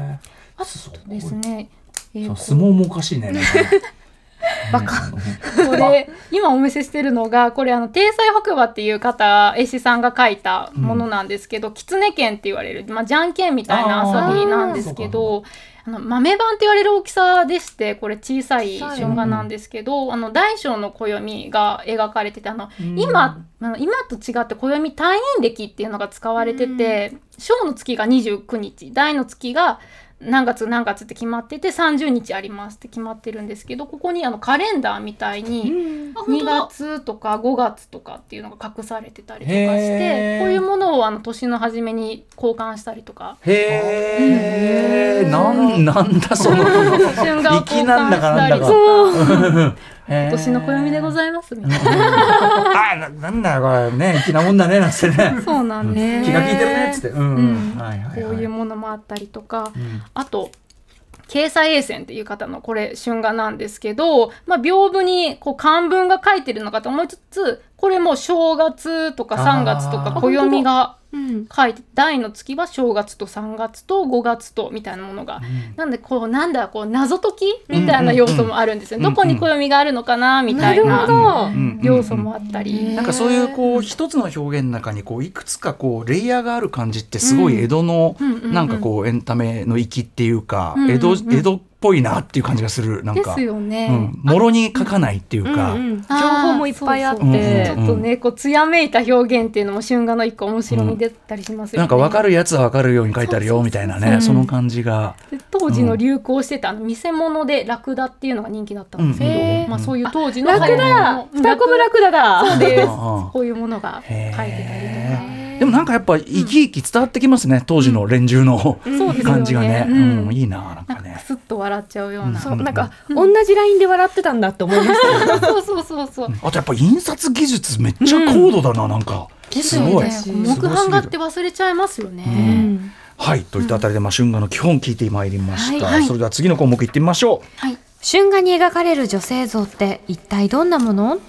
あすごいとですね、えー相撲もおかしいね バカ。ねこれ今お見せしてるのがこれあの天才北馬っていう方絵師さんが描いたものなんですけど、狐剣って言われる、まあ、じゃんけんみたいな遊びなんですけどあの豆版って言われる大きさでしてこれ小さい春画なんですけど、あの大小の暦が描かれててあのうん。今あの今と違って暦単位暦っていうのが使われてて、小の月が29日大の月が何月何月って決まってて30日ありますって決まってるんですけどここにあのカレンダーみたいに2月とか5月とかっていうのが隠されてたりとかしてこういうものをあの年の初めに交換したりとか。へえ、なんなんだその 春画を交粋なんだか換したりなんだか。とか今今年の暦でございますみたいあななんだよこれ。ね粋なもんだねなんつってね。な そうなんです。気が利いてるねっつって。うん、うん。はいはいはい。こういうものもあったりとか。うん。あと掲載衛線っていう方のこれ春画なんですけど、まあ、屏風にこう漢文が書いてるのかと思いつつこれも正月とか3月とか暦がうん。書いて大の月は正月と3月と5月とみたいなものがなんでこうなんだこう謎解きみたいな要素もあるんですよ、うんうんどこに暦があるのかなみたいな要素もあったり、なんかそういうこう一つの表現の中にこういくつかこうレイヤーがある感じってすごい江戸のうんうんうん。うんなんかこうエンタメの域っていうかうんうんうん。江戸江戸っぽいなっていう感じがするなんか。ですよね。うん。もろに書かないっていうか。うんうん。情報もいっぱいあって。ちょっとねこう艶めいた表現っていうのも春画の一個面白み出たりしますよね。なんか分かるやつは分かるように書いてあるよみたいなねその感じが。で当時の流行してたあの見せ物でラクダっていうのが人気だったんですけど、まあそういう当時のラクダうん二コブラクダだ。そうです。こういうものが書いてたりとか。でもなんかやっぱ生き生き伝わってきますね当時の連中の感じがね。ううんんいいななんなんかかねクスッと笑っちゃうような。そうなんか同じラインで笑ってたんだって思いました。そうそうそうそう。あとやっぱ印刷技術めっちゃ高度だななんか。すごいですよね木版画って忘れちゃいますよね。うん。はい。といったあたりでまあ春画の基本聞いてまいりました。それでは次の項目いってみましょはい。春画に描かれる女性像って一体どんなもの？う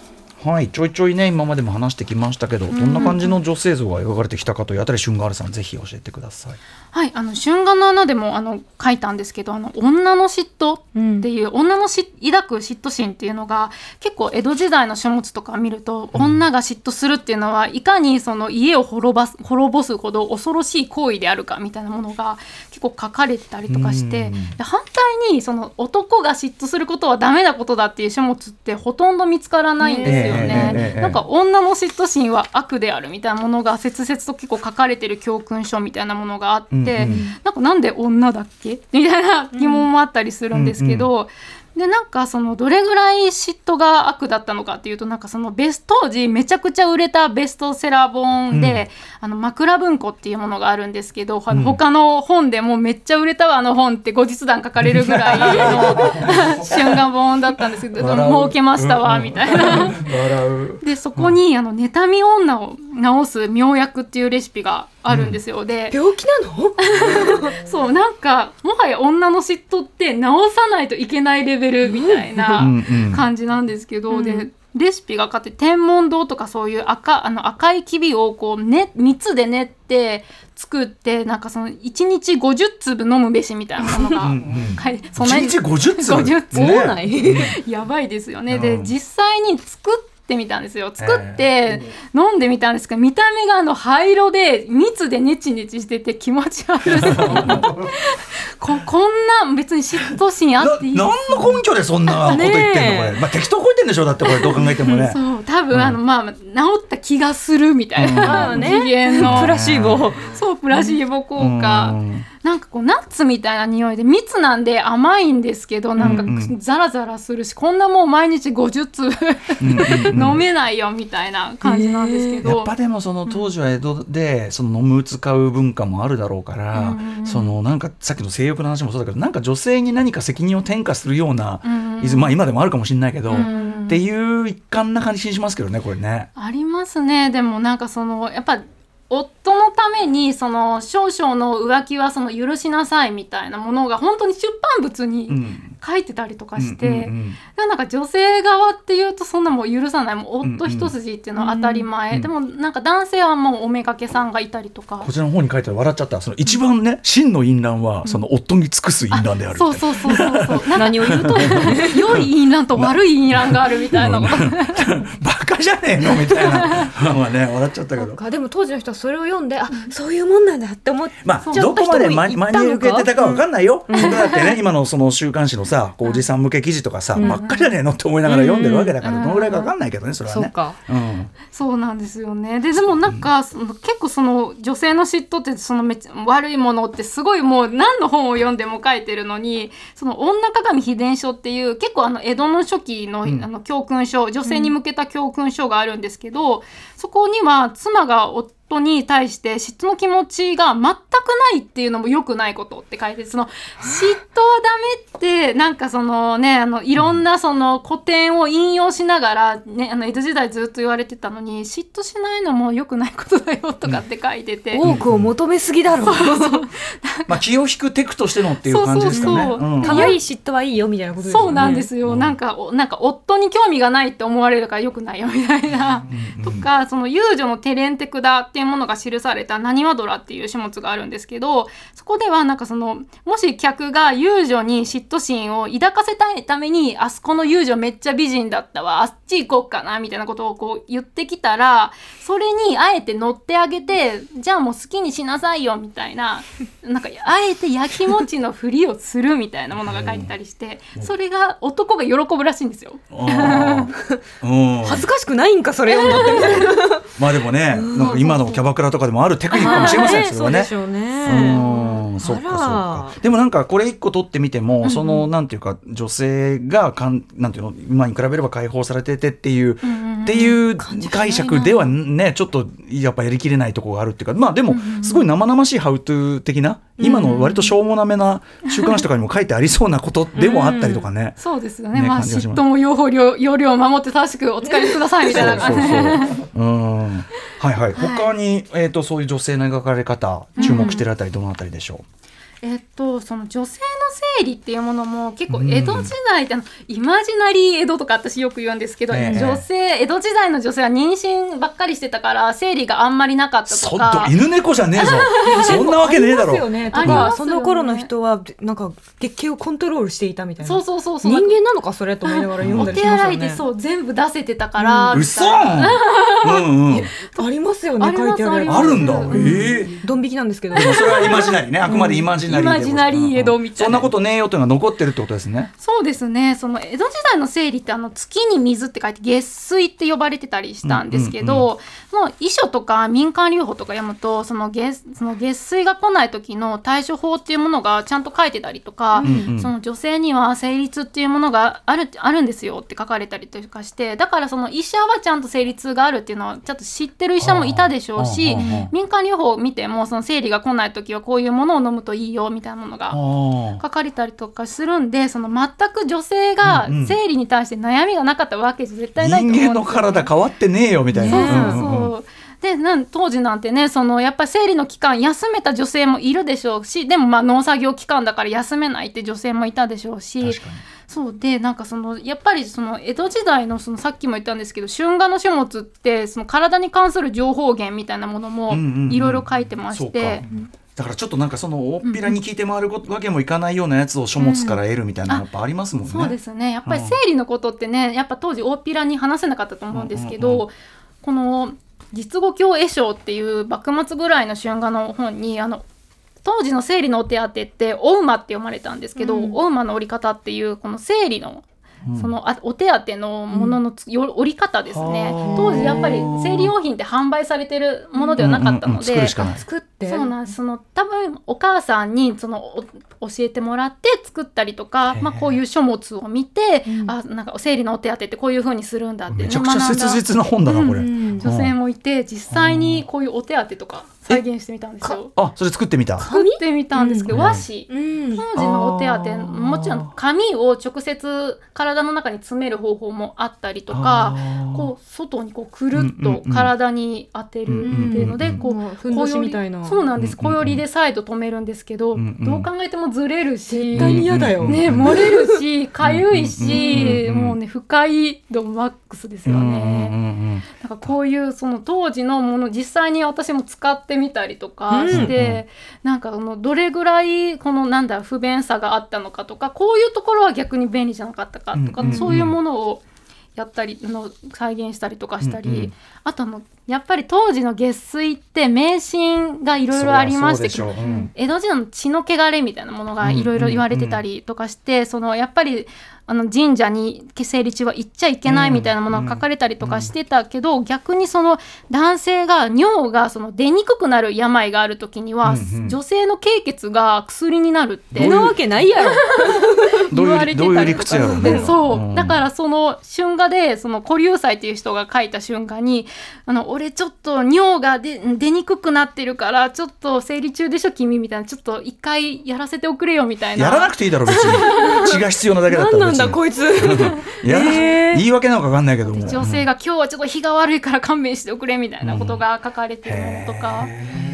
はいちょいちょいね今までも話してきましたけどどんな感じの女性像が描かれてきたかというあたり春画あるさんぜひ教えてくださいはい、あの春画の穴でもあの書いたんですけどあの女の嫉妬っていう、女のし抱く嫉妬心っていうのが結構江戸時代の書物とか見ると、女が嫉妬するっていうのはいかにその家を滅ばす滅ぼすほど恐ろしい行為であるかみたいなものが結構書かれてたりとかして、うん。で反対にその男が嫉妬することはダメなことだっていう書物ってほとんど見つからないんですよね。ええ。なんか女の嫉妬心は悪であるみたいなものが切々と結構書かれてる教訓書みたいなものがあって、うんうん。なんかなんで女だっけ？みたいな疑問もあったりするんですけど、でなんかそのどれぐらい嫉妬が悪だったのかっていうとなんかそのベス当時めちゃくちゃ売れたベストセラー本で、あの枕文庫っていうものがあるんですけど、あの他の本でもめっちゃ売れたわあの本って後日談書かれるぐらいの 瞬間本だったんですけど儲けましたわみたいな。でそこに、あの妬み女を治す妙薬っていうレシピがあるんですよ。で病気なの？そうなんかもはや女の嫉妬って治さないといけないレベルみたいなうんうん。感じなんですけど、うん。でレシピがかって天文堂とかそういう赤あの赤いきびをこう、ね、蜜で練って作ってなんかその1日50粒飲むべしみたいなものがうんうん。はいそんな一日50粒？50粒ね多ない。やばいですよね。うん。で実際に作ってみたんですよ。作って飲んでみたんですけど見た目があの灰色で蜜でネチネチしてて気持ち悪い。ここんな別に嫉妬心あなっていい何の根拠でそんなこと言ってんのこねれ、まあ適当こいてんでしょだってこれどう考えてもね。そう多分、あのまあ治った気がするみたいな、うん。次元のプラシーボ。そうプラシーボ効果、うんなんかこうナッツみたいな匂いで蜜なんで甘いんですけどなんかザラザラするしこんなもう毎日50粒 飲めないよみたいな感じなんですけど、やっぱでもその当時は江戸でその飲む使う文化もあるだろうから、うんうんそのなんかさっきの性欲の話もそうだけどなんか女性に何か責任を転嫁するような、うんまあ今でもあるかもしれないけど、うんっていう一環な感じしますけどねこれね。ありますね。でもなんかそのやっぱ夫のためにその少々の浮気はその許しなさいみたいなものが本当に出版物うにん。書いてたりとかして、うんうんうん。でもなんか女性側っていうとそんなもう許さないもううんうん夫一筋っていうのは当たり前、うんでもなんか男性はもうおめかけさんがいたりとか。こ。ちらの方に書いてある笑っちゃった。その一番ね真の淫乱はその夫に尽くす淫乱であるそいうな。そうそうそうそう 何を言うと良い淫乱と悪い淫乱があるみたいな。バカじゃねえのみたいな。まあね笑っちゃったけど。かでも当時の人はそれを読んであそういうもんなんだって思ってまあどこまでマニュ受けてたかわかんないよ、僕だってね今のその週刊誌のさおじさん向け記事とかさ、うん。ばっかじゃねえのって思いながら読んでるわけだから、うん。どのぐらいかわかんないけどねそれはね。そうか。うん。そうなんですよね。ででもなんか、その結構その女性の嫉妬ってそのめっちゃ悪いものってすごいもう何の本を読んでも書いてるのにその女鏡秘伝書っていう結構あの江戸の初期の,、うん。あの教訓書女性に向けた教訓書があるんですけど、そこには妻が夫に対して嫉妬の気持ちが全くないっていうのも良くないことって書いてその嫉妬はダメってなんかそのねあのいろんなその古典を引用しながら、ね、あの江戸時代ずっと言われてたのに嫉妬しないのも良くないことだよとかって書いてて。多くを求めすぎだろ まあ気を引くテクとしてのっていう感じですかね。そうそうん。可愛い嫉妬はいいよみたいなことですよね。そうなんですよ、うん。なんかおなんか夫に興味がないって思われるから良くないよみたいな、とかその遊女のテレンテクダっていうものが記された「なにわドラ」っていう書物があるんですけどそこではなんかそのもし客が遊女に嫉妬心を抱かせたいためにあそこの遊女めっちゃ美人だったわあっち行こっかなみたいなことをこう言ってきたらそれにあえて乗ってあげてじゃあもう好きにしなさいよみたいななんかあえてやきもちのふりをするみたいなものが書いてたりしてそれが男が喜ぶらしいんですよ。恥ずかしくないんかそれ読んだってみたいなまあでもねなんか今のキャバクラとかでもあるテクニックかもしれませんそれはね。そうでしょうね。うんそうかそうか。でもなんかこれ一個取ってみても、そのなんていうか女性がかんなんていうの今に比べれば解放されててっていう、っていう解釈ではねちょっとやっぱやりきれないところがあるっていうかまあでもすごい生々しいハウトゥー的な、今の割としょうもなめな週刊誌とかにも書いてありそうなことでもあったりとかね。そうですよね。ねまあ嫉妬も用法量要領を守って正しくお使いくださいみたいな感じ。そうそう。うん。はいはい。他に、えっ、とそういう女性の描かれ方注目してるあたりどのあたりでしょう？えっとその女性の生理っていうものも結構江戸時代ってあの、イマジナリー江戸とか私よく言うんですけど、ええ女性江戸時代の女性は妊娠ばっかりしてたから生理があんまりなかったそっととか。犬猫じゃねえぞ。そんなわけねえだろ。ありますよねとかその頃の人はなんか月経をコントロールしていたみたいなそうそうそうそう。人間なのかそれと思いながら読んお手だりしますよね洗いでそう全部出せてたから、みうそたいなうんうん。ありますよね書いてあるあるんだ。うんええドン引きなんですけどそれはイマジナリーね。あくまでイマジナナリーでございますイマジナリー江戸みたいな。そんなことねえよというのが残ってるってことですね。そうですね。その江戸時代の整理ってあの月に水って書いて月水って呼ばれてたりしたんですけど、うんうんもう遺書とか民間留保とか読むとその月その月水が来ない時の対処法っていうものがちゃんと書いてたりとか、んうん。その女性には生理痛っていうものがあるあるんですよって書かれたりとかしてだからその医者はちゃんと生理痛があるっていうのはちょっと知ってる医者もいたでしょうし民間療法を見てもその生理が来ない時はこういうものを飲むといいよみたいなものがあ書かれたりとかするんでその全く女性がうんうん。生理に対して悩みがなかったわけじゃ絶対ないと人思うんですよ、間の体変わってねえよみたいな。そうそうそう。んんん。でなん当時なんてねそのやっぱり生理の期間休めた女性もいるでしょうしでもまあ農作業期間だから休めないって女性もいたでしょうし。そう。でなんかそのやっぱりその江戸時代のそのさっきも言ったんですけど春画の書物ってその体に関する情報源みたいなものもうんうんうん。いろいろ書いてまそうか。して。だからちょっとなんかその大っぴらに聞いて回るわけもいかないようなやつを書物から得るみたいなのやっぱありますもんね。そうですね。やっぱりうん生理のことってねやっぱ当時大っぴらに話せなかったと思うんですけど、うんうんこの「実語教絵章」っていう幕末ぐらいの春画の本にあの当時の生理のお手当ってお馬って読まれたんですけど、うん。お馬の折り方っていうこの生理のうんそのあお手当のもののつ、よ折り方ですね。はあ。当時やっぱり生理用品って販売されてるものではなかったうんうんうんので、作るしかない。作って？そうなんです。その多分お母さんにそのお教えてもらって作ったりとかまあ、こういう書物を見て、うん。あなんか生理のお手当ってこういう風にするんだって、ね、めちゃくちゃ切実な本だなこれ。うん。女性もいて実際にこういうお手当とか再現してみたんですよ。あそれ作ってみた？作ってみたんですけど、うん。和紙？うん。当時のお手当もちろん紙を直接体の中に詰める方法もあったりとかこう外にこうくるっとうん体に当てるっていうので、うんこうもうふんどしみたいな。そうなんです小寄りで再度止めるんですけど、うんうん。どう考えてもずれるし、絶対に嫌だよ。ね、漏れるしかゆいし、もうね不快度マックスですよね。うんうんうん。なんかこういうその当時のもの実際に私も使ってみたりとかして、なんかあのどれぐらいこのなんだ不便さがあったのかとかこういうところは逆に便利じゃなかったかとか、うんうんうん。そういうものをやったりあの再現したりとかしたり、うんうん。あとあのやっぱり当時の月水って迷信がいろいろありましてうん。江戸時代の血の汚れみたいなものがいろいろ言われてたりとかして、そのやっぱりあの神社に生理中は行っちゃいけないみたいなものが書かれたりとかしてたけど、逆にその男性が尿がその出にくくなる病がある時には、うんうん女性の経血が薬になるってなわけないやろ。どう言われてたりとかそう、ん。だからその春画でその古流祭っていう人が書いた春画にあの俺ちょっと尿が出出にくくなってるからちょっと生理中でしょ君みたいな。ちょっと一回やらせておくれよみたいな。やらなくていいだろ別に。血が必要なだけだった何なんだこいつ。いや、えー。言い訳なのか分かんないけども。女性が今日はちょっと日が悪いから勘弁しておくれみたいなことが書かれてるものとか、うん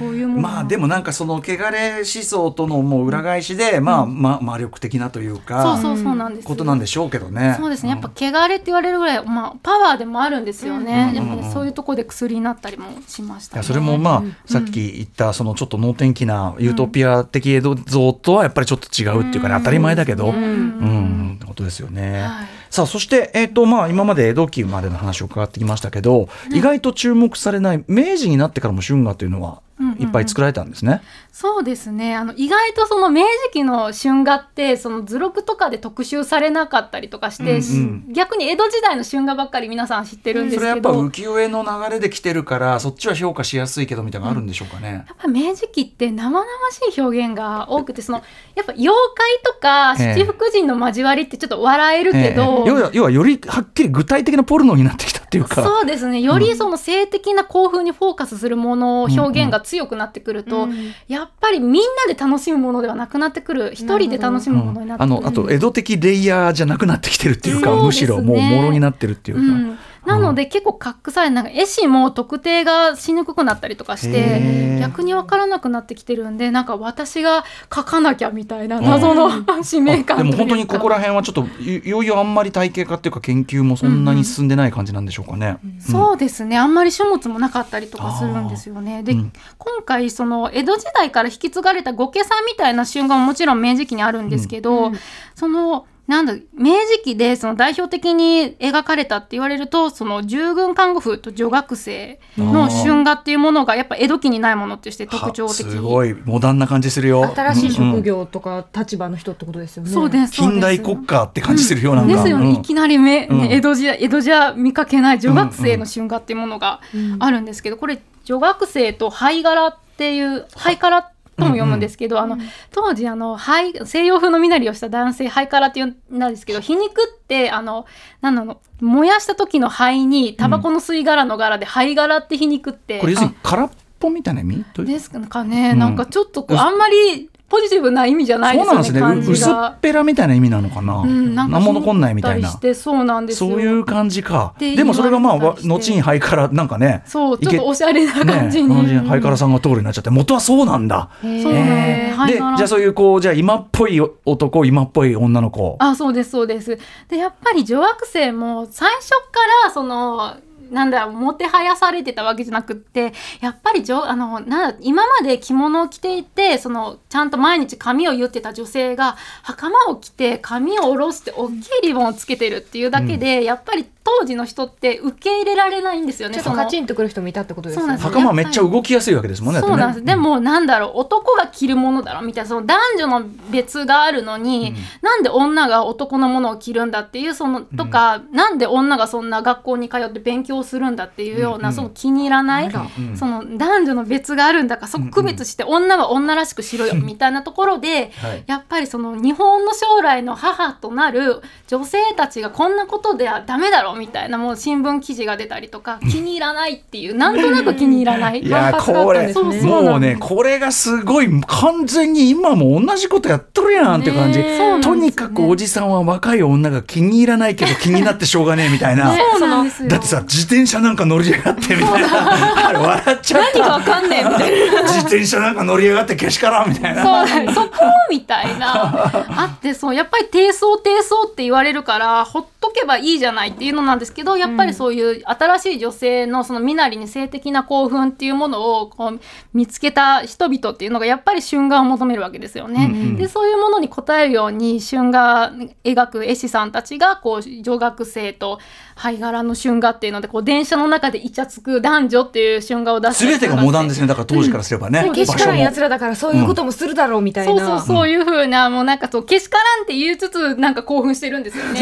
そういうもの。まあでもなんかその汚れ思想とのもう裏返しで、まあまあ魔力的なというそうかそうそうなんですよ。ことなんでしょうけどね。そうですね。やっぱ汚れって言われるぐらい、まあ、パワーでもあるんですよね、うん。やっぱりそういうところで薬になったりもしました、ね、いやそれもまあ、さっき言ったそのちょっと能天気なユートピア的江戸像とはやっぱりちょっと違うっていうかね、当たり前だけど、うん。ん。ってことですよね。はい。さあそして、えーとまあ、今まで江戸期までの話を伺ってきましたけど、意外と注目されない明治になってからも春画というのはうんうんうんいっぱい作られたんですね。そうですね。あの意外とその明治期の春画ってその図録とかで特集されなかったりとかして、うんう逆に江戸時代の春画ばっかり皆さん知ってるんでそれやっすけど、ぱ浮世絵の流れで来てるからそっちは評価しやすいけどみたいなあるんでしょうかね。やっぱ明治期って生々しい表現が多くてそのやっぱ妖怪とかええ七福神の交わりってちょっと笑えるけど、ええ要は要はよりはっきり具体的なポルノになってきたっていうか。そうですね。よりその性的な興奮にフォーカスするもの表現が強くなってくると、うん。やっぱりみんなで楽しむものではなくなってくる。一人で楽しむものになってくる、あのあと江戸的レイヤーじゃなくなってきてるっていうか、むしろもうもろになってるっていうか、うん、なので結構隠されなんか絵師も特定がしにくくなったりとかしへてー。逆に分からなくなってきてるんでなんか私が描かなきゃみたいな謎の、使命感でも本当にここら辺はちょっといいよいよあんまり体系化っていうか研究もそんなに進んでない感じなんでしょうかね。そうですね。あんまり書物もなかったりとかするんですよね。で、うん。今回その江戸時代から引き継がれた御家さんみたいな春画ももちろん明治期にあるんですけど、うん。そのなんだ明治期でその代表的に描かれたって言われるとその従軍看護婦と女学生の春画っていうものがやっぱ江戸期にないものってして特徴的はすごいモダンな感じするよ。新しいうん職業とか立場の人ってことですよね。そうですそうです。近代国家って感じするような、ですよね、うん。いきなりめ、うん。ね江戸時代江戸じゃ見かけない女学生の春画っていうものがあるんですけど、これ女学生と灰殻っていう灰殻とも読むんですけど、あの当時あの灰西洋風の身なりをした男性灰殻っていうんですけど皮肉ってあの何なの燃やした時の灰にタバコの吸い殻の柄で灰殻って皮肉って、これ要するに空っぽみたいな意味？ですかね、うんなんかちょっとこうあんまりポジティブな意味じゃないそうですよねなんですね。う薄っ。ぺらみたいな意味なのかな、うん、なんも残んないみたいな。そうなんですよ。そういう感じか。でもそれがまあ後にハイカラなんかね。そうちょっとおしゃれな感じに、ね、ハイカラさんが通るようになっちゃって元はそうなんだ。そうなんでじゃあそういうこうじゃあ今っぽい男今っぽい女の子。あそうですそうです。でやっぱり女学生も最初からそのなんだろうもてはやされてたわけじゃなくってやっぱり女あのなんだ今まで着物を着ていてそのちゃんと毎日髪を結ってた女性が袴を着て髪を下ろして大きいリボンをつけてるっていうだけで、やっぱり当時の人って受け入れられないんですよね。ちょっとその。カチンとくる人もいたってことですよね。そうなんです。袴はめっちゃ動きやすいわけですもんねそうなんです、でもなんだろう男が着るものだろみたいなその男女の別があるのに、なんで女が男のものを着るんだっていうそのとか、なんで女がそんな学校に通って勉強するんだっていうような、うんその気に入らない、その男女の別があるんだからそこ区別して女は女らしくしろよ みたいなところで、はい。やっぱりその日本の将来の母となる女性たちがこんなことではダメだろみたいなもう新聞記事が出たりとか気に入らないっていうなんとなく気に入らない。いやこれもうねこれがすごい完全に今も同じことやっとるやんって感じ、とにかくおじさんは若い女が気に入らないけど気になってしょうがねえみたいな、だってさ自転車なんか乗りやがってみたいな。あ れ笑っちゃった。何がわかんねえみたいな。自転車なんか乗りやがってけしからんみたいな。そうそこみたいな。あってそうやっぱり低層低層って言われるからほっとけばいいじゃないっていうのなんですけどやっぱりそういう新しい女性のその身なりに性的な興奮っていうものをこう見つけた人々っていうのがやっぱり春画を求めるわけですよね。うんうん。でそういうものに応えるように春画描く絵師さんたちがこう女学生と灰殻の春画っていうのでこう電車の中でイチャつく男女っていう春画を出して全てがモダンですね。だから当時からすればね、うん。けしからん奴らだからそういうこともするだろうみたいそうな。そうそういう。風な、もうなんかそうけしからんって言いつつなんか興奮してるんですよね。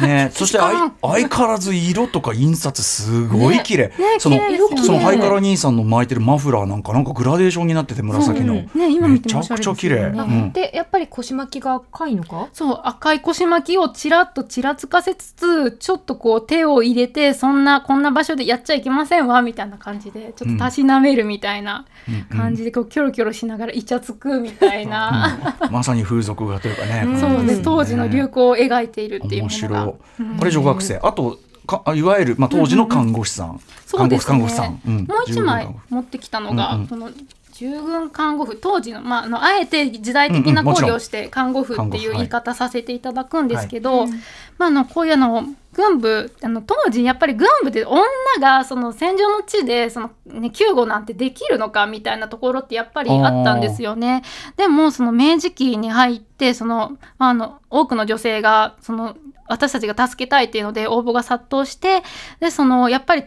ね、そして相相変わらず色とか印刷すごい綺麗、その綺麗ですよね。そのハイカラ兄さんの巻いてるマフラーなんかなんかグラデーションになってて紫の、うんね今見てもめちゃくちゃ綺麗、でやっぱり腰巻きが赤いのか？そう赤い腰巻きをちらっとちらつかせつつちょっとこう手を入れてそんなこんな場所でやっちゃいけませんわみたいな感じでちょっとたしなめるみたいな感じでこうキョロキョロしながらイチャつくみたいな、うんまさに風俗画というかね、う んそうです。当時の流行行を描いているっていう面ものが。白い。これ女学生。あとかいわゆる、まあ、当時の看護師さん、そうですね。看護婦看護師さん、うん。もう一枚持ってきたのが、うんうん。この従軍看護婦。当時の,、まあ、あのあえて時代的な考慮をして看護婦っていう言い方させていただくんですけど、まあ、あのこういうあの軍部あの当時やっぱり軍部で女がその戦場の地でその、ね、救護なんてできるのかみたいなところってやっぱりあったんですよね。でもその明治期に入ってその、まあ、あの多くの女性がその私たちが助けたいっていうので応募が殺到してでそのやっぱり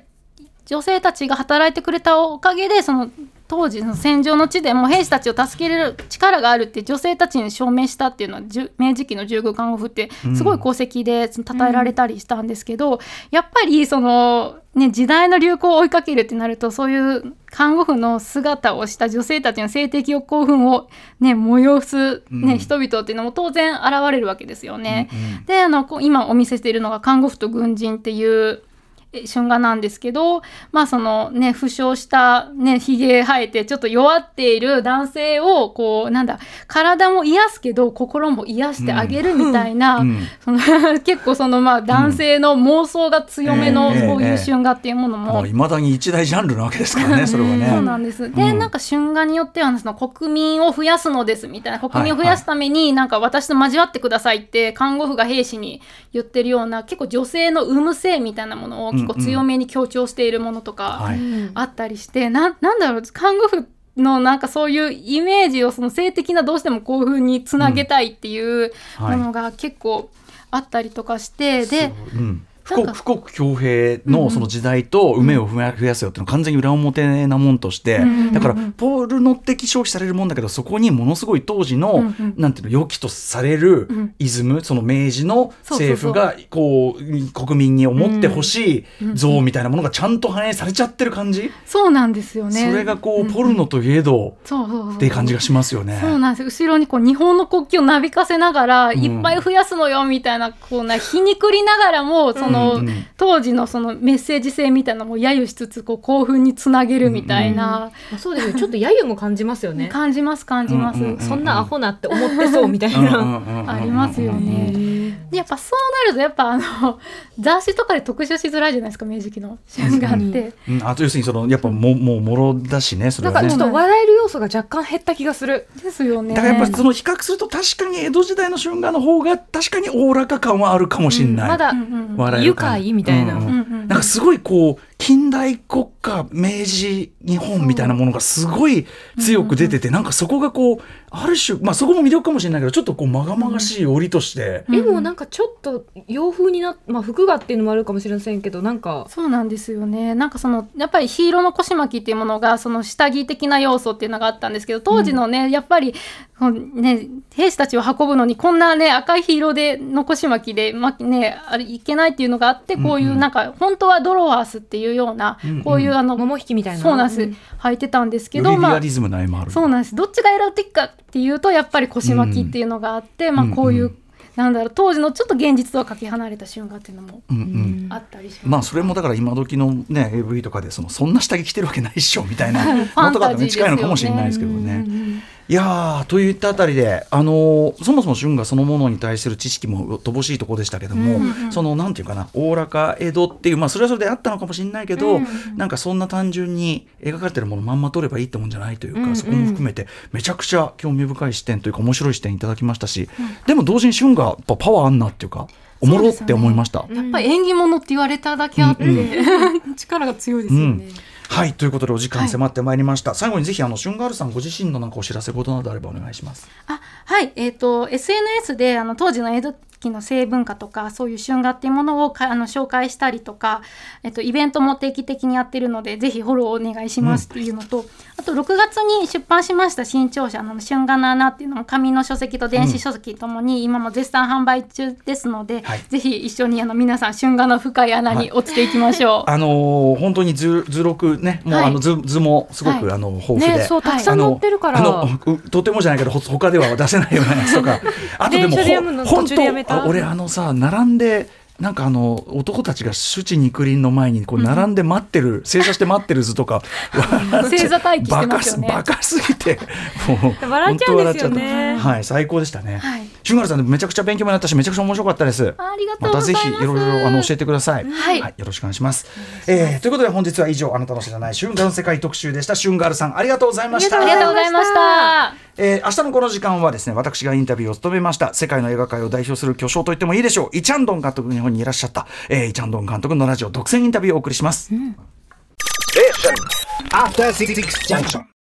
女性たちが働いてくれたおかげでその当時の戦場の地でも兵士たちを助けれる力があるって女性たちに証明したっていうのは明治期の従軍看護婦ってすごい功績で称えられたりしたんですけど、やっぱりその、ね、時代の流行を追いかけるってなるとそういう看護婦の姿をした女性たちの性的興奮を、ね、催す、ねうん。人々っていうのも当然現れるわけですよね。うんであの今お見せしているのが看護婦と軍人っていうえ春画なんですけどまあそのね負傷したねひげ生えてちょっと弱っている男性をこうなんだ体も癒すけど心も癒してあげるみたいな、うん。その 結構そのまあ男性の妄想が強めのええそういうええ。春画っていうものも、まあ、未だに一大ジャンルなわけですからね それはね。そうなんです。で、うん。なんか春画によってはその国民を増やすのですみたいな国民を増やすためになんか私と交わってくださいって看護婦が兵士に言ってるような結構女性の産む性みたいなものを結構強めに強調しているものとかはい。うんあったりして、ななんだろう看護婦のなんかそういうイメージをその性的などうしても興奮につなげたいっていうはい。ものが結構あったりとかして、でうんなん。か富国富国強兵のその時代と梅を増や増やすよっていうのは完全に裏表なもんとして、だからポルノ的消費されるもんだけどそこにものすごい当時の、なんていうの良きとされるうん。イズム、その明治の政府がこう国民に思ってほしいうん像みたいなものがちゃんと反映されちゃってる感じ、そうなんですよね。それがこう、ポルノといえどっていう感じがしますよね。そうなんです後ろにこう日本の国旗をなびかせながら、ん。いっぱい増やすのよみたいなこうな皮肉りながらもその、うんうん。当時のそのメッセージ性みたいなのも揶揄しつつこう興奮につなげるみたいな、まあそうですね。ちょっと揶揄も感じますよね。感じます。感じます、うんうんうん。そんなアホなって思ってそうみたいうんうんなうんうんうんありますよね。でやっぱそうなるとやっぱあの 雑誌とかで特集しづらいじゃないですか明治期の。春画って。うん。あと要するにそのやっぱももうもろだしねそれはね。なんかちょっと笑える要素が若干減った気がする。ですよね。だからやっぱその比較すると確かに江戸時代の春画の方が確かにおおらか感はあるかもしれない、まだ。うんうんうん。笑える感。愉快みたいな。うん。うんうんうん。なんかすごいこう近代国家明治日本みたいなものがすごい強く出てて、なんかそこがこうある種まあそこも魅力かもしれないけどちょっとこうまがまがしい織として、うん。でもなんかちょっと洋風になまあ服がっていうのもあるかもしれませんけどなんか。そうなんですよね。なんかそのやっぱりヒーローの腰巻きっていうものがその下着的な要素っていうのがあったんですけど当時のね、やっぱりね兵士たちを運ぶのにこんなね赤いヒーローでの腰巻きで、まね、あれいけないっていうのがあってこういううんうん。なんか本当はドロワースっていうような、うんうん。こういうあの桃引きみたいなそうなんです、うん履いてたんですけよどまありリアリズムな絵もある、そうなんです。どっちが選ぶべきかっていうとやっぱり腰巻きっていうのがあって、まあこういう、なんだろう当時のちょっと現実とはかけ離れた瞬間っていうのもうんうん。あったりします。まあそれもだから今時のね AV とかでそのそんな下着着てるわけないっしょみたいな ファンのとかと近いのかもしれないですけどね。うんうんうんいやーといったあたりで、あのーそもそも春画そのものに対する知識も乏しいところでしたけども、うんうんそのなんていうかなおおらか江戸っていうまあそれはそれであったのかもしれないけど、うんなんかそんな単純に描かれてるものまんま撮ればいいってもんじゃないというか、うんうん。そこも含めてめちゃくちゃ興味深い視点というか面白い視点いただきましたし、でも同時に春画やっぱパワーあんなっていうかおもろって思いました。やっぱり縁起物って言われただけあって、うん 力が強いですよね。はいということでお時間迫ってまいりました、最後にぜひあの春ガールさんご自身のなんかお知らせことなどあればお願いします。あはい、えっ、と SNS であの当時の江戸期の性文化とかそういう春画っていうものをかあの紹介したりとか、えっとイベントも定期的にやってるのでぜひフォローお願いしますっていうのと、あと6月に出版しました新潮社の春画の穴っていうのも紙の書籍と電子書籍ともに今も絶賛販売中ですので、はい。ぜひ一緒にあの皆さん春画の深い穴に落ちていきましょう。あのー本当に図図録ねもうはい。あの図図もすごく、はい。あの豊富で。ねそうたくさん載ってるから、とてもじゃないけどほ他では出せないようなやつとか。あとでも本当あ俺あのさ並んでなんかあの男たちが朱地肉林の前にこう並んで待ってる、正座して待ってる図とか 正座待機してますよねバカすバカすぎてもう笑っちゃうんですよね本当笑っちゃったはい最高でしたね、はいシュンガルさんめちゃくちゃ勉強になったしめちゃくちゃ面白かったですありがとうまたぜございます。ひいろいろあの教えてください。はいよろしくお願いします。えーということで本日は以上あなたの知らないシュンガルの世界特集でした。シュンガルさんありがとうございました。ありがとうございました。えー明日のこの時間はですね私がインタビューを務めました世界の映画界を代表する巨匠と言ってもいいでしょうイチャンドン監督が日本にいらっしゃった、えーイチャンドン監督のラジオ独占インタビューをお送りします。After Six Junction.